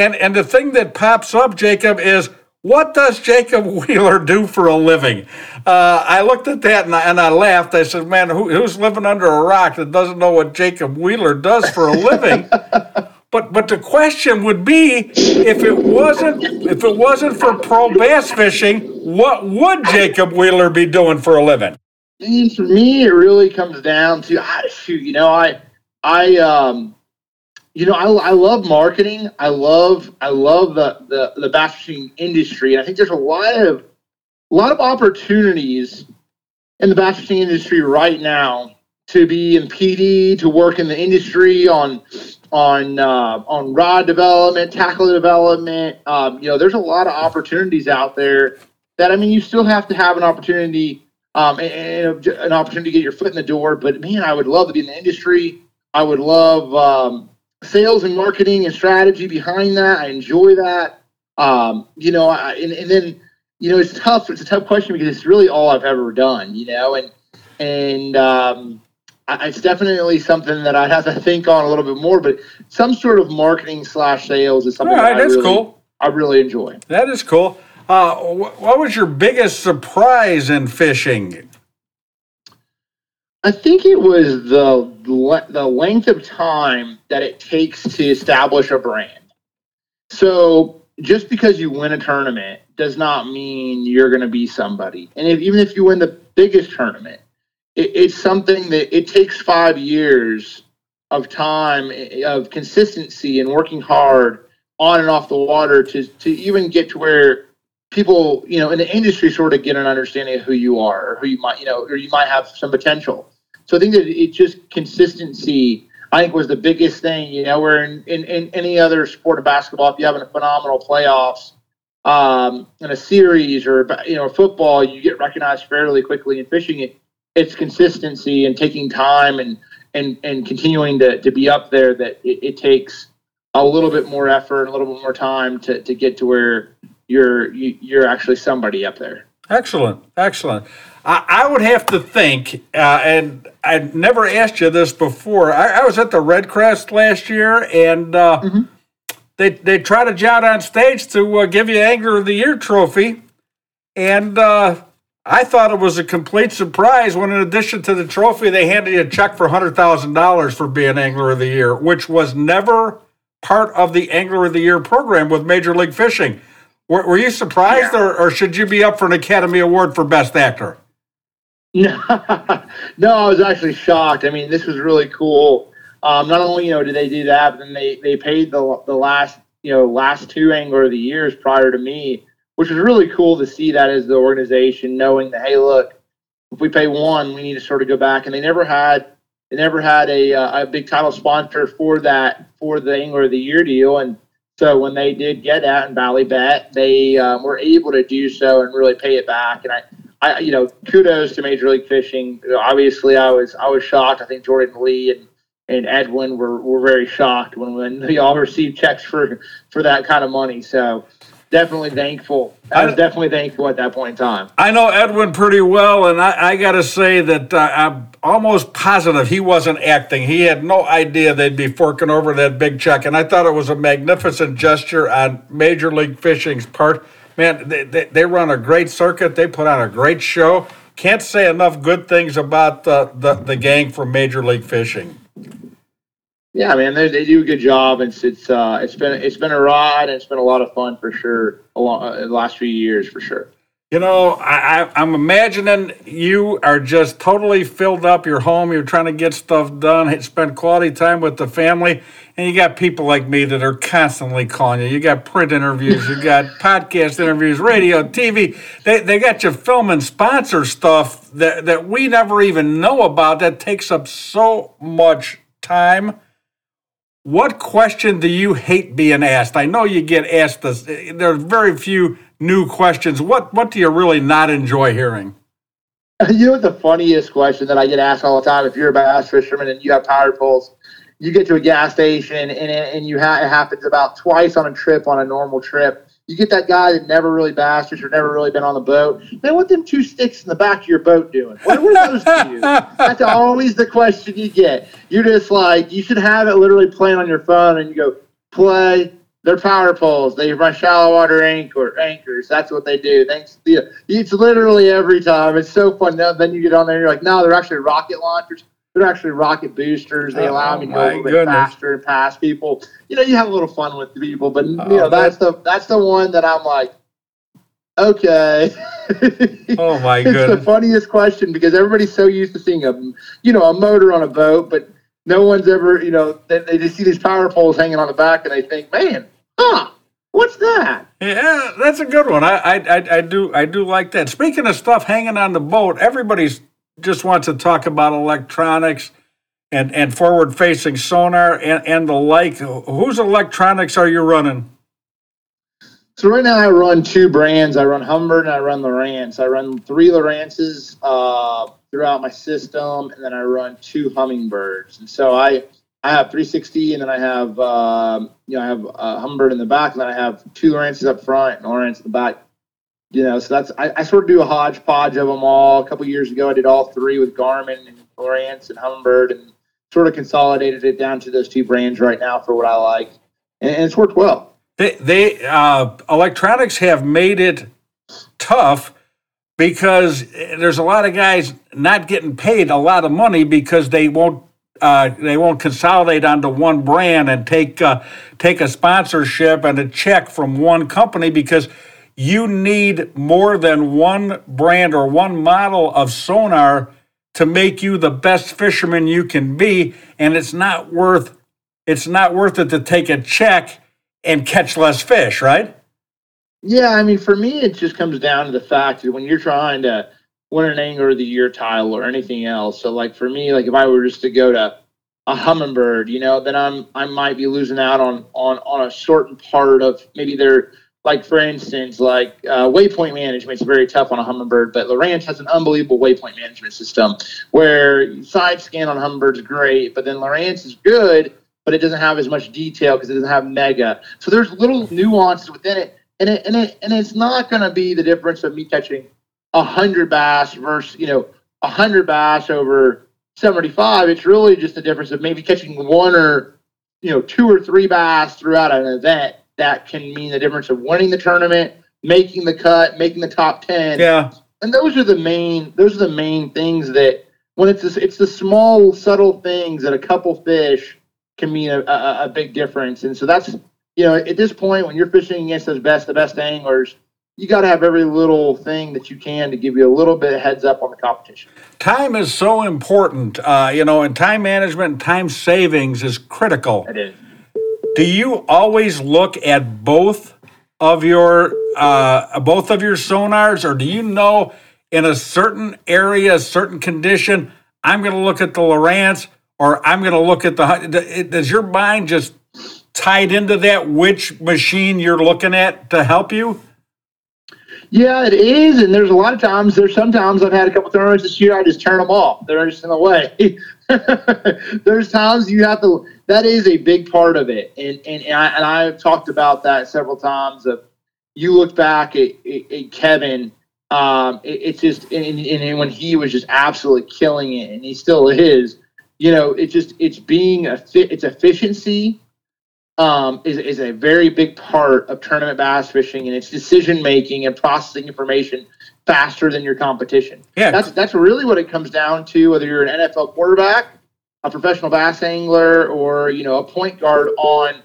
and and the thing that pops up, Jacob, is what does Jacob *laughs* Wheeler do for a living? Uh, I looked at that and I, and I laughed. I said, "Man, who, who's living under a rock that doesn't know what Jacob Wheeler does for a living?" *laughs* But but the question would be if it wasn't if it wasn't for pro bass fishing, what would Jacob Wheeler be doing for a living? And for me, it really comes down to I shoot. You know, I I um, you know, I, I love marketing. I love I love the the the bass fishing industry. And I think there's a lot of a lot of opportunities in the bass fishing industry right now to be in PD, to work in the industry on on uh, on rod development, tackle development. Um, you know, there's a lot of opportunities out there that I mean, you still have to have an opportunity um, and, and an opportunity to get your foot in the door. But man, I would love to be in the industry. I would love um, sales and marketing and strategy behind that. I enjoy that. Um, you know, I, and, and then you know, it's tough. It's a tough question because it's really all I've ever done. You know, and and um, I- it's definitely something that I'd have to think on a little bit more. But some sort of marketing slash sales is something right, that I that's really, cool. I really enjoy. That is cool. Uh, what was your biggest surprise in fishing? I think it was the the length of time that it takes to establish a brand. So just because you win a tournament does not mean you're going to be somebody. And if, even if you win the biggest tournament, it, it's something that it takes five years of time of consistency and working hard on and off the water to to even get to where people you know in the industry sort of get an understanding of who you are or who you might you know or you might have some potential. So i think that it just consistency i think was the biggest thing you know where in, in, in any other sport of basketball if you have a phenomenal playoffs um, in a series or you know football you get recognized fairly quickly in fishing it it's consistency and taking time and and and continuing to, to be up there that it, it takes a little bit more effort a little bit more time to, to get to where you're you, you're actually somebody up there Excellent, excellent. I, I would have to think, uh, and I'd never asked you this before. I, I was at the REDCREST last year, and uh, they they trotted you out on stage to uh, give you Angler of the Year trophy, and uh, I thought it was a complete surprise when, in addition to the trophy, they handed you a check for hundred thousand dollars for being Angler of the Year, which was never part of the Angler of the Year program with Major League Fishing. Were, were you surprised, or, or should you be up for an Academy Award for Best Actor? No, *laughs* no, I was actually shocked. I mean, this was really cool. Um, not only you know did they do that, but then they they paid the the last you know last two angler of the years prior to me, which was really cool to see that as the organization knowing that hey, look, if we pay one, we need to sort of go back, and they never had they never had a uh, a big title sponsor for that for the angler of the year deal, and so when they did get out in Bally Bet, they um, were able to do so and really pay it back, and I. I, you know, kudos to Major League Fishing. Obviously, I was I was shocked. I think Jordan Lee and and Edwin were, were very shocked when, when *laughs* we all received checks for for that kind of money. So definitely thankful. I was definitely thankful at that point in time. I know Edwin pretty well, and I, I got to say that uh, I'm almost positive he wasn't acting. He had no idea they'd be forking over that big check, and I thought it was a magnificent gesture on Major League Fishing's part. Man, they, they, they run a great circuit. They put on a great show. Can't say enough good things about the, the, the gang from Major League Fishing. Yeah, man, they, they do a good job. It's it's uh it's been it's been a ride. And it's been a lot of fun for sure. Along uh, the last few years for sure. You know, I, I, I'm imagining you are just totally filled up your home. You're trying to get stuff done, spend quality time with the family, and you got people like me that are constantly calling you. You got print interviews, you got *laughs* podcast interviews, radio, TV. They, they got you filming sponsor stuff that, that we never even know about that takes up so much time. What question do you hate being asked? I know you get asked this. There's very few new questions. What what do you really not enjoy hearing? *laughs* You know the funniest question that I get asked all the time? If you're a bass fisherman and you have power poles, you get to a gas station and and you ha- it happens about twice on a trip on a normal trip. You get that guy that never really bassed or never really been on the boat. Man, what them two sticks in the back of your boat doing? What, are those to you? That's always the question you get. You're just like, you should have it literally playing on your phone and you go, play, they're power poles. They run shallow water anchor anchors. That's what they do. Thanks. It's literally every time. It's so fun. Then you get on there, and you're like, no, they're actually rocket launchers. They're actually rocket boosters. They allow oh me to go a little bit faster and pass people. You know, you have a little fun with the people, but you Oh, know that's the that's the one that I'm like, okay. Oh my *laughs* it's the funniest question because everybody's so used to seeing a you know a motor on a boat, but no one's ever you know they, they just see these power poles hanging on the back and they think, man, huh, what's that? Yeah, that's a good one. I, I, I, I do, I do like that. Speaking of stuff hanging on the boat, everybody's just wants to talk about electronics and and forward facing sonar and and the like. Whose electronics are you running? So right now I run two brands. I run Humber and I run Lowrance. I run three Lowrances uh, throughout my system, and then I run two Humminbirds. And so I I have 360, and then I have um, you know I have uh, Humminbird in the back, and then I have two Lowrances up front and Lowrance in the back. You know, so that's I, I sort of do a hodgepodge of them all. A couple years ago, I did all three with Garmin and Lowrance and Humminbird, and sort of consolidated it down to those two brands right now for what I like, and, and it's worked well. They, they uh, electronics have made it tough because there's a lot of guys not getting paid a lot of money because they won't uh, they won't consolidate onto one brand and take uh, take a sponsorship and a check from one company because you need more than one brand or one model of sonar to make you the best fisherman you can be and it's not worth it's not worth it to take a check and catch less fish right Yeah, I mean, for me, it just comes down to the fact that when you're trying to win an angler of the year title or anything else. So, like for me, like if I were just to go to a Humminbird, you know, then I'm I might be losing out on on on a certain part of maybe their like for instance, like uh, waypoint management is very tough on a Humminbird, but Lowrance has an unbelievable waypoint management system where side scan on Humminbird is great, but then Lowrance is good, but it doesn't have as much detail because it doesn't have mega. So there's little nuances within it, and it and it and it's not going to be the difference of me catching hundred bass versus you know hundred bass over seventy five. It's really just the difference of maybe catching one or you know two or three bass throughout an event that can mean the difference of winning the tournament, making the cut, making the top ten. yeah And those are the main those are the main things that when it's this, it's the small subtle things that a couple fish can mean a, a, a big difference. And so that's you know at this point when you're fishing against those best the best anglers, you got to have every little thing that you can to give you a little bit of heads up on the competition. time is so important uh, you know and time management and time savings is critical It is. Do you always look at both of your uh, both of your sonars or do you know in a certain area a certain condition i'm going to look at the lowrance or i'm going to look at the does your mind just tied into that which machine you're looking at to help you Yeah, it is, and there's a lot of times. There's sometimes I've had a couple tournaments this year. I just turn them off. They're just in the way. *laughs* there's times you have to. That is a big part of it, and and and, I, and I've talked about that several times. Of you look back at, at, at Kevin, um, it, it's just and, and when he was just absolutely killing it, and he still is. You know, it's just it's being a fit. It's efficiency um, is, is a very big part of tournament bass fishing and it's decision making and processing information faster than your competition. Yeah. That's that's really what it comes down to, whether you're an NFL quarterback, a professional bass angler, or you know, a point guard on,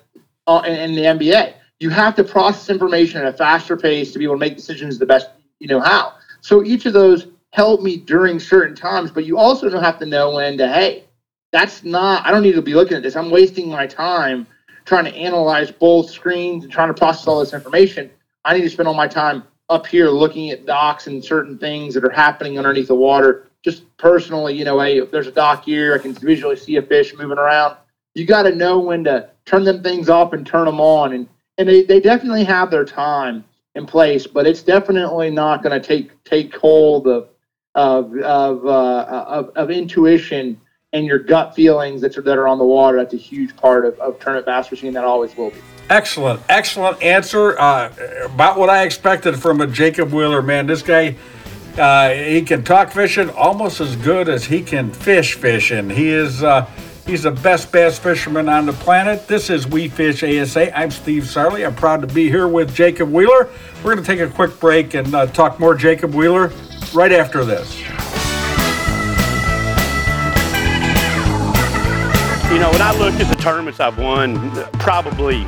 on in, the NBA. You have to process information at a faster pace to be able to make decisions the best you know how. So each of those help me during certain times, but you also don't have to know when to, hey, that's not I don't need to be looking at this. I'm wasting my time trying to analyze both screens and trying to process all this information. I need to spend all my time up here looking at docks and certain things that are happening underneath the water. Just personally, you know, hey, if there's a dock here, I can visually see a fish moving around. You got to know when to turn them things off and turn them on. And, and they, they definitely have their time in place, but it's definitely not going to take take hold of of of, uh, of, of intuition and your gut feelings that are, that are on the water. That's a huge part of, of tournament bass fishing, and that always will be. Excellent, excellent answer. Uh, about what I expected from a Jacob Wheeler, man. This guy, uh, he can talk fishing almost as good as he can fish fishing. He is. Uh, He's the best bass fisherman on the planet. This is We Fish ASA. I'm Steve Sarley. I'm proud to be here with Jacob Wheeler. We're going to take a quick break and uh, talk more Jacob Wheeler right after this. You know, when I look at the tournaments I've won, probably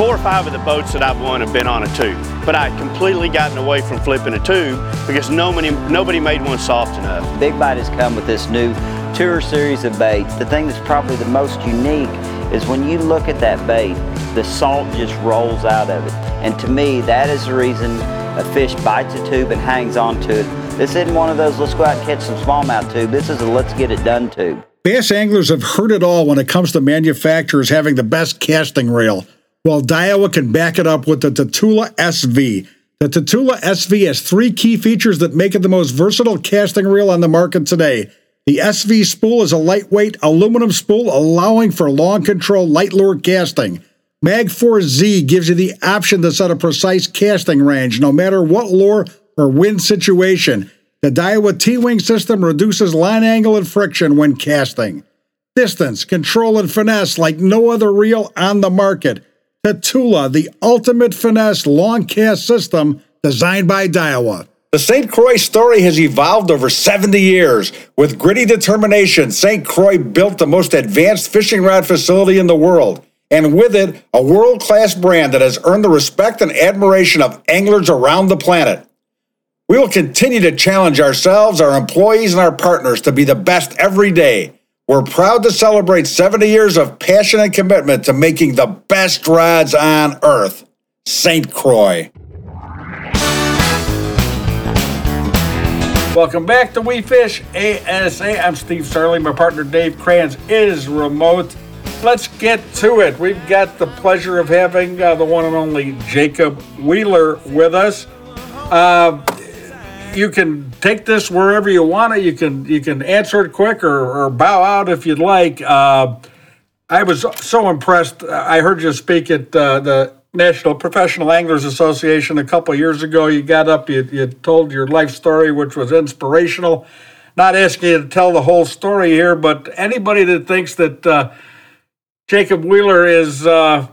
four or five of the boats that I've won have been on a tube. But I had completely gotten away from flipping a tube because nobody, nobody made one soft enough. Big Bite has come with this new tour series of baits. The thing that's probably the most unique is when you look at that bait, the salt just rolls out of it. And to me, that is the reason a fish bites a tube and hangs onto it. This isn't one of those let's go out and catch some smallmouth tube. This is a let's get it done tube. Bass anglers have heard it all when it comes to manufacturers having the best casting reel. Well, Daiwa can back it up with the Tatula SV. The Tatula SV has three key features that make it the most versatile casting reel on the market today. The SV spool is a lightweight aluminum spool allowing for long control light lure casting. Magforce Z gives you the option to set a precise casting range no matter what lure or wind situation. The Daiwa T-Wing system reduces line angle and friction when casting. Distance, control, and finesse like no other reel on the market. Tatula, the ultimate finesse long cast system designed by Daiwa. The St. Croix story has evolved over 70 years. With gritty determination, St. Croix built the most advanced fishing rod facility in the world, and with it, a world class brand that has earned the respect and admiration of anglers around the planet. We will continue to challenge ourselves, our employees, and our partners to be the best every day. We're proud to celebrate 70 years of passion and commitment to making the best rods on earth. St. Croix. Welcome back to We Fish ASA. I'm Steve Sarley. My partner Dave Kranz is remote. Let's get to it. We've got the pleasure of having uh, the one and only Jacob Wheeler with us. Uh, you can take this wherever you want it. You can you can answer it quick or, or bow out if you'd like. Uh, I was so impressed. I heard you speak at uh, the National Professional Anglers Association a couple years ago. You got up, you, you told your life story, which was inspirational. Not asking you to tell the whole story here, but anybody that thinks that uh, Jacob Wheeler is uh,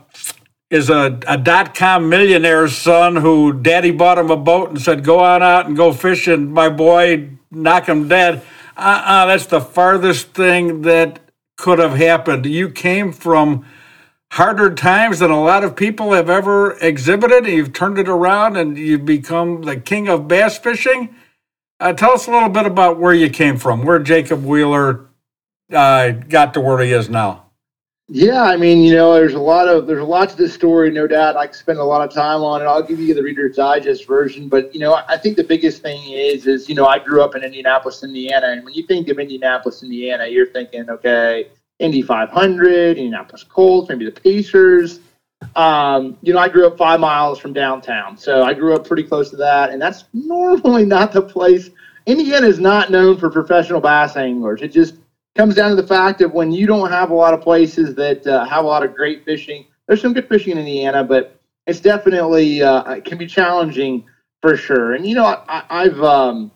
is a, a dot com millionaire's son who daddy bought him a boat and said, go on out and go fishing, my boy, knock him dead. Uh uh that's the farthest thing that could have happened. You came from harder times than a lot of people have ever exhibited. And you've turned it around and you've become the king of bass fishing. Uh, tell us a little bit about where you came from, where Jacob Wheeler uh, got to where he is now. Yeah, I mean, you know, there's a lot of there's a lot to this story, no doubt. I spend a lot of time on it. I'll give you the Reader's Digest version, but you know, I think the biggest thing is is you know, I grew up in Indianapolis, Indiana, and when you think of Indianapolis, Indiana, you're thinking, okay, Indy 500, Indianapolis Colts, maybe the Pacers. um, you know, I grew up five miles from downtown, so I grew up pretty close to that, and that's *laughs* normally not the place. Indiana is not known for professional bass anglers. It just comes down to the fact of when you don't have a lot of places that uh, have a lot of great fishing. There's some good fishing in Indiana, but it's definitely uh, it can be challenging for sure. And you know, I, I've um,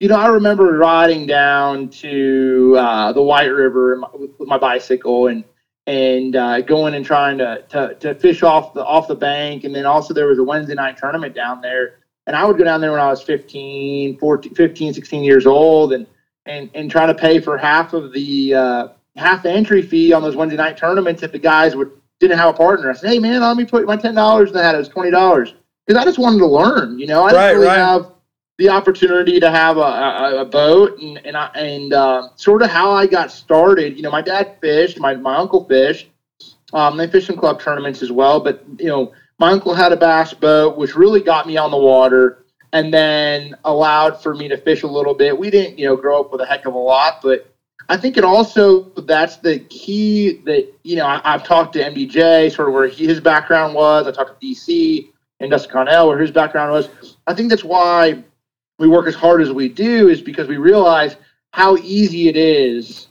you know, I remember riding down to uh, the White River with my bicycle and and uh, going and trying to, to to fish off the off the bank. And then also there was a Wednesday night tournament down there, and I would go down there when I was 15, 14, 15 16 years old, and and and try to pay for half of the uh, half the entry fee on those Wednesday night tournaments if the guys would didn't have a partner. I said, hey man, let me put my ten dollars in that. It was twenty dollars because I just wanted to learn. You know, I didn't really right. have the opportunity to have a, a, a boat and and I, and uh, sort of how I got started. You know, my dad fished, my my uncle fished. Um, they fished in club tournaments as well, but you know, my uncle had a bass boat, which really got me on the water, and then allowed for me to fish a little bit. We didn't, you know, grow up with a heck of a lot, but I think it also that's the key that you know I, have talked to MDJ, sort of where he, his background was. I talked to DC and Dustin Connell, where his background was. I think that's why we work as hard as we do is because we realize how easy it is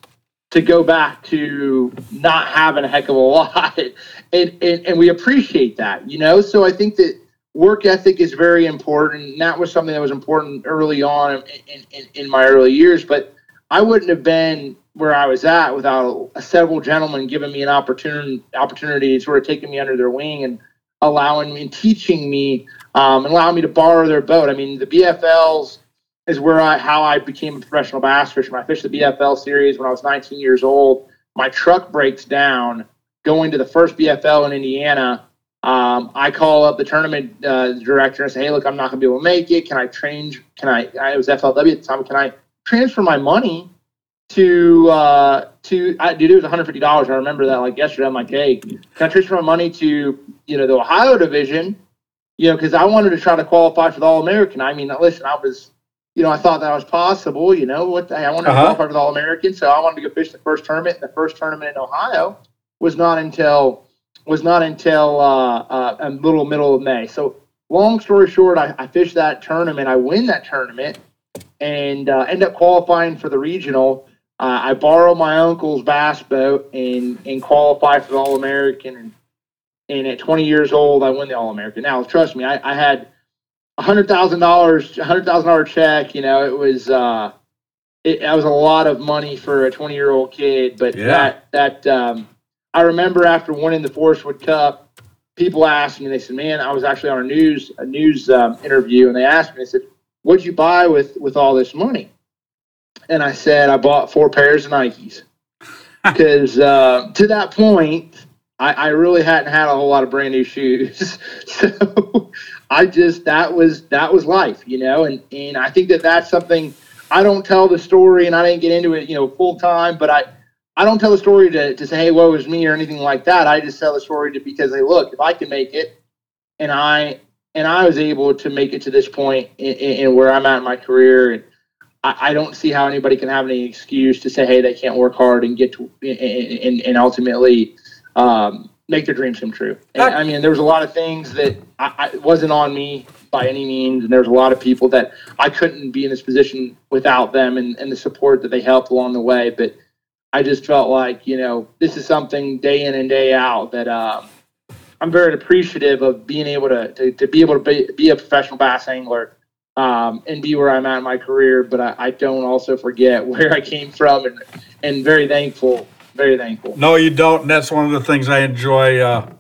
to go back to not having a heck of a lot *laughs* and, and and we appreciate that you know so i think that work ethic is very important and that was something that was important early on in, in, in my early years but i wouldn't have been where i was at without a, several gentlemen giving me an opportunity opportunity sort of taking me under their wing and allowing me and teaching me um, and allowing me to borrow their boat. I mean, the BFLs is where I how I became a professional bass fisherman. I fished the BFL series when I was 19 years old. My truck breaks down going to the first BFL in Indiana. Um, I call up the tournament uh, director and say, "Hey, look, I'm not going to be able to make it. Can I change? Can I? I was FLW at the time. Can I transfer my money to uh, to I, dude, it was 150 dollars. I remember that like yesterday. I'm like, hey, can I transfer my money to you know the Ohio division? You know, because I wanted to try to qualify for the All American. I mean, listen, I was, you know, I thought that was possible. You know, what the, I wanted uh-huh. to qualify for the All American, so I wanted to go fish the first tournament. And the first tournament in Ohio was not until was not until uh, uh, a little middle of May. So long story short, I, I fished that tournament. I win that tournament and uh, end up qualifying for the regional uh, I borrow my uncle's bass boat and and qualify for the All American. And, and at 20 years old, I win the All American. Now, trust me, I, I had a hundred thousand dollars, a hundred thousand dollar check. You know, it was uh, it, that was a lot of money for a 20 year old kid. But yeah. that that um, I remember after winning the Forrest Wood Cup, people asked me. They said, "Man, I was actually on a news a news um, interview, and they asked me. They said, "What'd you buy with with all this money?" and I said I bought four pairs of Nikes *laughs* because uh, to that point I, I, really hadn't had a whole lot of brand new shoes. *laughs* so I just that was that was life, you know, and and I think that that's something I don't tell the story, and I didn't get into it, you know, full time, but I. I don't tell the story to, to say, hey, what was me or anything like that. I just tell the story to because hey, look, if I can make it, and I and I was able to make it to this point in, in, in where I'm at in my career, and I, I, don't see how anybody can have any excuse to say, hey, they can't work hard and get to and, and ultimately um, make their dreams come true. And, I mean, there was a lot of things that I, I wasn't on me by any means, and there's a lot of people that I couldn't be in this position without them and, and the support that they helped along the way. But I just felt like you know this is something day in and day out that. Um, I'm very appreciative of being able to, to, to be able to be, be a professional bass angler um, and be where I'm at in my career. But I, I, don't also forget *laughs* where I came from, and and very thankful, very thankful. No, you don't. And that's one of the things I enjoy. Uh,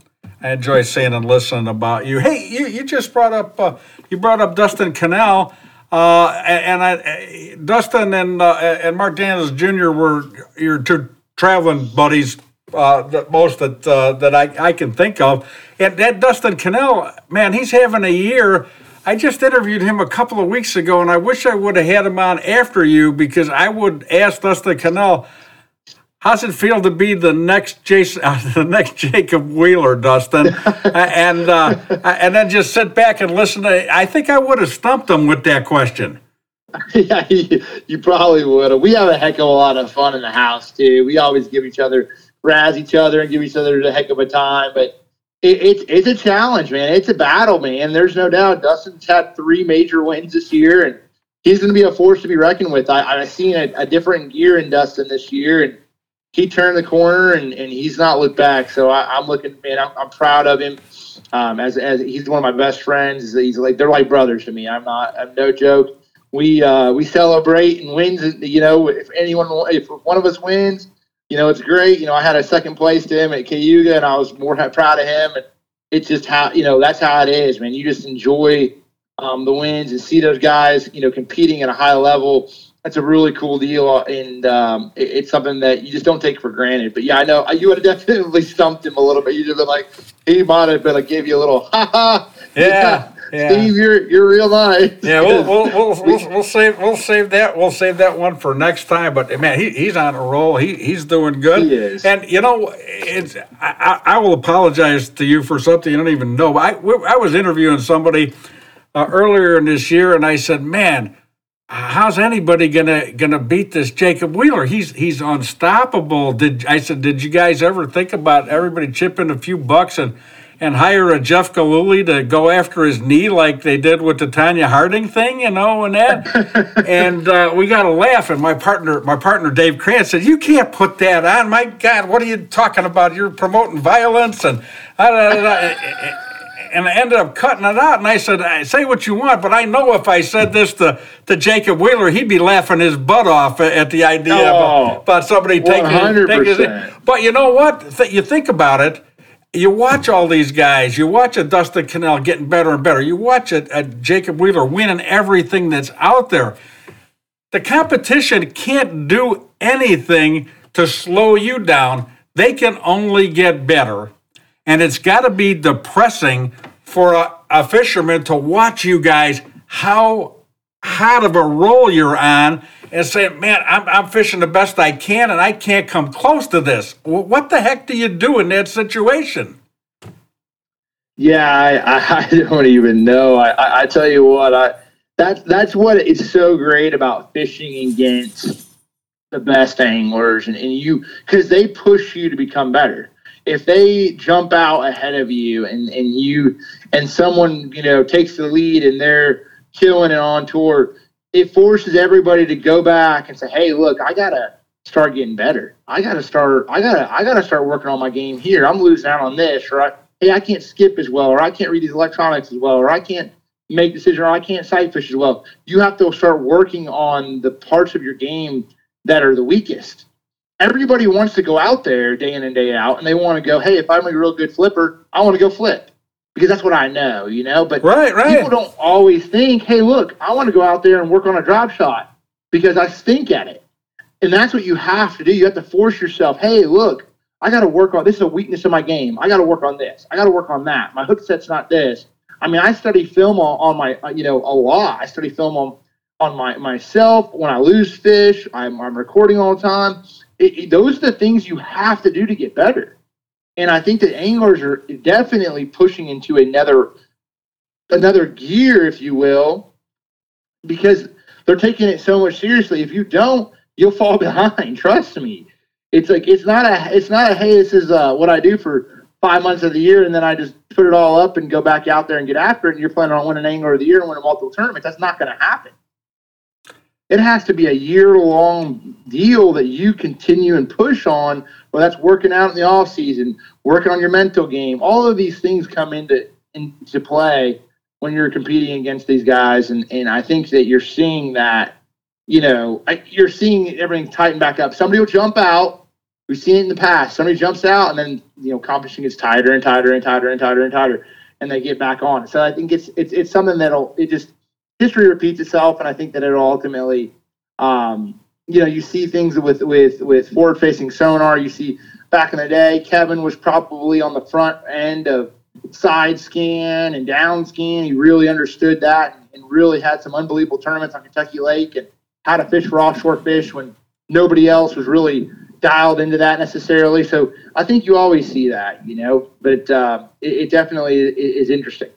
I enjoy seeing and listening about you. Hey, you, you just brought up uh, you brought up Dustin Connell. Uh, and, I, Dustin and uh, and Mark Daniels Jr. were your two traveling buddies uh, that most that uh, that I, I can think of. And that Dustin Connell, man, he's having a year I just interviewed him a couple of weeks ago, and I wish I would have had him on after you because I would ask Dustin Connell, how's it feel to be the next Jason, uh, *laughs* the next Jacob Wheeler, Dustin, *laughs* and uh, and then just sit back and listen to. I think I would have stumped him with that question. yeah, *laughs* you, you probably would. We have a heck of a lot of fun in the house too. We always give each other razz each other and give each other a heck of a time, but it, it's it's a challenge, man. It's a battle, man. There's no doubt. Dustin's had three major wins this year, and he's going to be a force to be reckoned with. I, I've seen a, a different gear in Dustin this year, and he turned the corner and, and he's not looked back. So I, am looking, man, I'm, I'm, proud of him. Um, as, as he's one of my best friends. He's like, they're like brothers to me. I'm not, I'm no joke. We, uh, we celebrate and wins. You know, if anyone, if one of us wins, you know, it's great. You know, I had a second place to him at Cayuga and I was more proud of him. And it's just how, you know, that's how it is, man. You just enjoy um, the wins and see those guys, you know, competing at a high level that's a really cool deal, and um, it, it's something that you just don't take for granted. But yeah, I know you would have definitely *laughs* stumped him a little bit. You'd have been like, he might have been like, give you a little, ha ha. Yeah. Yeah. Steve, you're you're real nice. Yeah, we'll *laughs* we'll, we'll, we'll, we'll save we'll save that we'll save that one for next time. But man, he, he's on a roll. He he's doing good. He is. And you know, it's I, I will apologize to you for something you don't even know. I I was interviewing somebody uh, earlier in this year, and I said, man how's anybody gonna gonna beat this Jacob Wheeler? He's he's unstoppable. Did I said, did you guys ever think about everybody chipping a few bucks and and hire a Jeff Gillooly to go after his knee like they did with the Tonya Harding thing, you know, and that. *laughs* and uh, we got to laugh. And my partner, my partner Dave Kranz said, "You can't put that on. My God, what are you talking about? You're promoting violence and." Uh, and I ended up cutting it out. And I said, "Say what you want, but I know if I said this to, to Jacob Wheeler, he'd be laughing his butt off at the idea oh, about, about somebody taking, taking his. But you know what? Th- you think about it. You watch all these guys. You watch a Dustin Connell getting better and better. You watch a, a Jacob Wheeler winning everything that's out there. The competition can't do anything to slow you down. They can only get better and it's got to be depressing for a, a fisherman to watch you guys how hot of a roll you're on and say, man, I'm, I'm fishing the best I can and I can't come close to this. What the heck do you do in that situation? Yeah, I, I *laughs* don't even know. I, I, I tell you what, I that's that's what is so great about fishing against the best anglers and, and you because they push you to become better if they jump out ahead of you and, and you and someone you know takes the lead and they're killing it on tour, it forces everybody to go back and say, "Hey, look, I gotta start getting better. I gotta start. I gotta. I gotta start working on my game here. I'm losing out on this, or I, hey, I can't skip as well, or I can't read these electronics as well, or I can't make decisions, or I can't sight fish as well. You have to start working on the parts of your game that are the weakest everybody wants to go out there day in and day out and they want to go, hey, if I'm a real good flipper, I want to go flip because that's what I know, you know. But right, right. people don't always think, hey, look, I want to go out there and work on a drop shot because I stink at it. And that's what you have to do. You have to force yourself, hey, look, I got to work on this is a weakness in my game. I got to work on this. I got to work on that. My hook set's not this. I mean, I study film on, on my, uh, you know, a lot. I study film on on my myself when I lose fish. I'm, I'm recording all the time it, it, those are the things you have to do to get better. And I think that anglers are definitely pushing into another another gear, if you will, because they're taking it so much seriously. If you don't, you'll fall *laughs* behind. Trust me. It's like it's not a it's not a hey, this is uh, what I do for five months of the year, and then I just put it all up and go back out there and get after it. And you're planning on winning an angler of the year and winning multiple tournaments. That's not going to happen it has to be a year long deal that you continue and push on well that's working out in the off season working on your mental game. All of these things come into into play when you're competing against these guys and and i think that you're seeing that you know you're seeing everything tighten back up. Somebody will jump out. We've seen it in the past. Somebody jumps out and then you know competition gets tighter and tighter and tighter and tighter and tighter and they get back on. So i think it's it's, it's something that'll it just history repeats itself, and I think that it'll ultimately, um, you know, you see things with with with forward facing sonar. You see back in the day, Kevin was probably on the front end of side scan and down scan. He really understood that and really had some unbelievable tournaments on Kentucky Lake and how to fish for offshore fish when nobody else was really dialed into that necessarily. So I think you always see that, you know, but uh, it, it, definitely is interesting.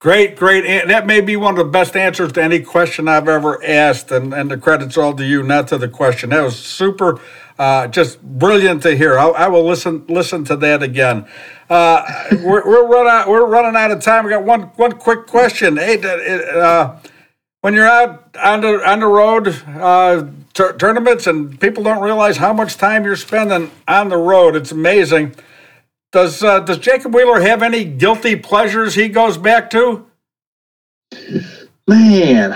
Great, great. That may be one of the best answers to any question I've ever asked, and, and the credit's all to you, not to the question. That was super. Uh, just brilliant to hear. I, I, will listen listen to that again. Uh, we're, we're running we're running out of time. We got one one quick question. Hey, uh, when you're out on the on the road uh, tournaments and people don't realize how much time you're spending on the road, it's amazing. Does uh, does Jacob Wheeler have any guilty pleasures he goes back to? Man,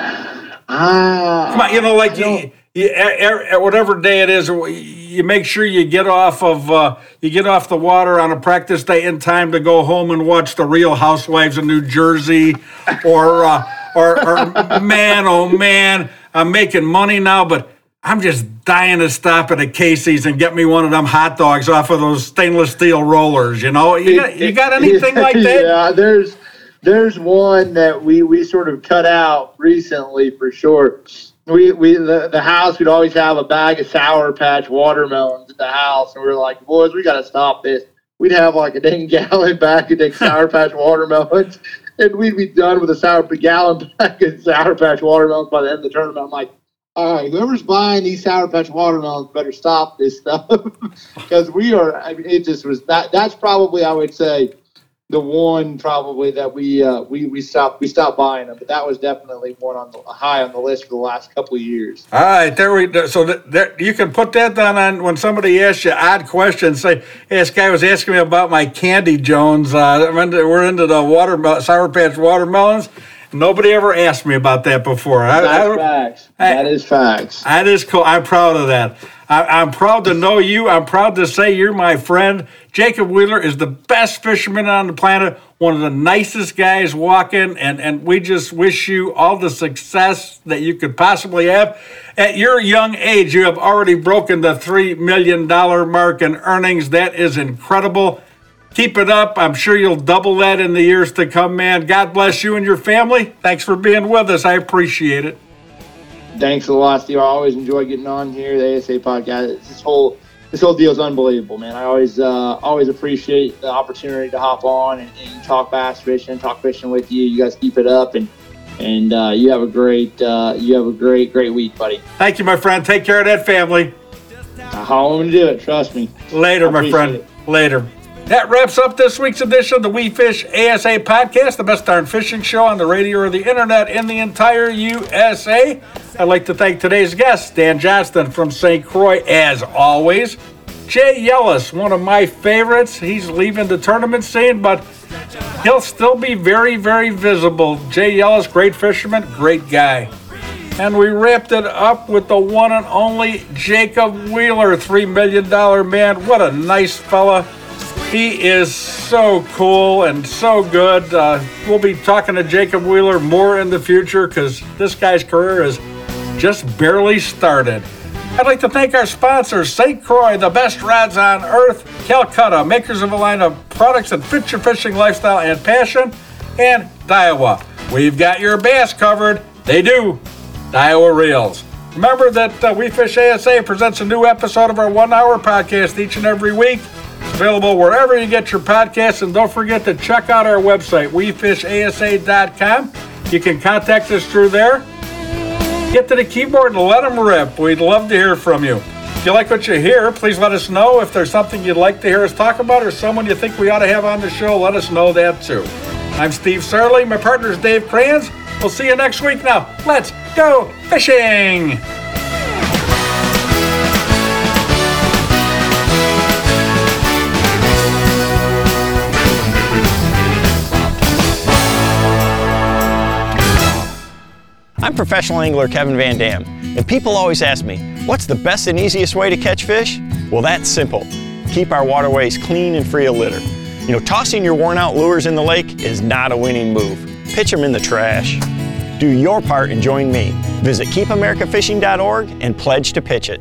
ah, come on, you know, like you, you, at, whatever day it is, you make sure you get off of uh, you get off the water on a practice day in time to go home and watch the Real Housewives of New Jersey, or uh, or, or *laughs* man, oh man, I'm making money now, but I'm just dying to stop at a Casey's and get me one of them hot dogs off of those stainless steel rollers. You know, you got, you got *laughs* anything like that? *laughs* Yeah, there's there's one that we we sort of cut out recently for sure we we the, the house we'd always have a bag of sour patch watermelons at the house and we were like boys we got to stop this we'd have like a dang gallon *laughs* bag of sour patch watermelons and we'd be done with a sour gallon bag of sour patch watermelons by the end of the tournament i'm like all right whoever's buying these sour patch watermelons better stop this stuff *laughs* because we are I mean, it just was that that's probably i would say the one probably that we uh, we we stopped we stopped buying them, but that was definitely one on the high on the list for the last couple of years. All right, there we so that, there, you can put that down on when somebody asks you odd questions. Say, hey, this guy was asking me about my candy Jones. Uh, we're into the water sour patch watermelons. Nobody ever asked me about that before. That's I, facts. I, that is facts. That is cool. I'm proud of that. I, am proud to know you. I'm proud to say you're my friend. Jacob Wheeler is the best fisherman on the planet, one of the nicest guys walking, and, and we just wish you all the success that you could possibly have. At your young age, you have already broken the $3 million mark in earnings. That is incredible. Keep it up. I'm sure you'll double that in the years to come, man. God bless you and your family. Thanks for being with us. I appreciate it. Thanks a lot, Steve. I always enjoy getting on here, the ASA podcast. This whole this whole deal is unbelievable, man. I always uh, always appreciate the opportunity to hop on and, and, talk bass fishing, talk fishing with you. You guys keep it up, and and uh, you have a great uh, you have a great great week, buddy. Thank you, my friend. Take care of that family. I'm gonna do it. Trust me. Later, my friend. It. Later. That wraps up this week's edition of the We Fish ASA podcast, the best darn fishing show on the radio or the internet in the entire USA. I'd like to thank today's guest, Dan Johnston from St. Croix, as always. Jay Yelas, one of my favorites. He's leaving the tournament scene, but he'll still be very, very visible. Jay Yelas, great fisherman, great guy. And we wrapped it up with the one and only Jacob Wheeler, $3 million man. What a nice fella. He is so cool and so good. Uh, we'll be talking to Jacob Wheeler more in the future because this guy's career is just barely started. I'd like to thank our sponsors, St. Croix, the best rods on earth, Calcutta, makers of a line of products that fit your fishing lifestyle and passion, and Daiwa. We've got your bass covered. They do. Daiwa Reels. Remember that uh, We Fish ASA presents a new episode of our one hour podcast each and every week. Available wherever you get your podcasts. And don't forget to check out our website, wefishasa.com. You can contact us through there. Get to the keyboard and let them rip. We'd love to hear from you. If you like what you hear, please let us know. If there's something you'd like to hear us talk about or someone you think we ought to have on the show, let us know that too. I'm Steve Sarley. My partner is Dave Kranz. We'll see you next week now. Let's go fishing! I'm professional angler Kevin VanDam, and people always ask me, what's the best and easiest way to catch fish? Well, that's simple. Keep our waterways clean and free of litter. You know, tossing your worn out lures in the lake is not a winning move. Pitch them in the trash. Do your part and join me. Visit keepamericafishing.org and pledge to pitch it.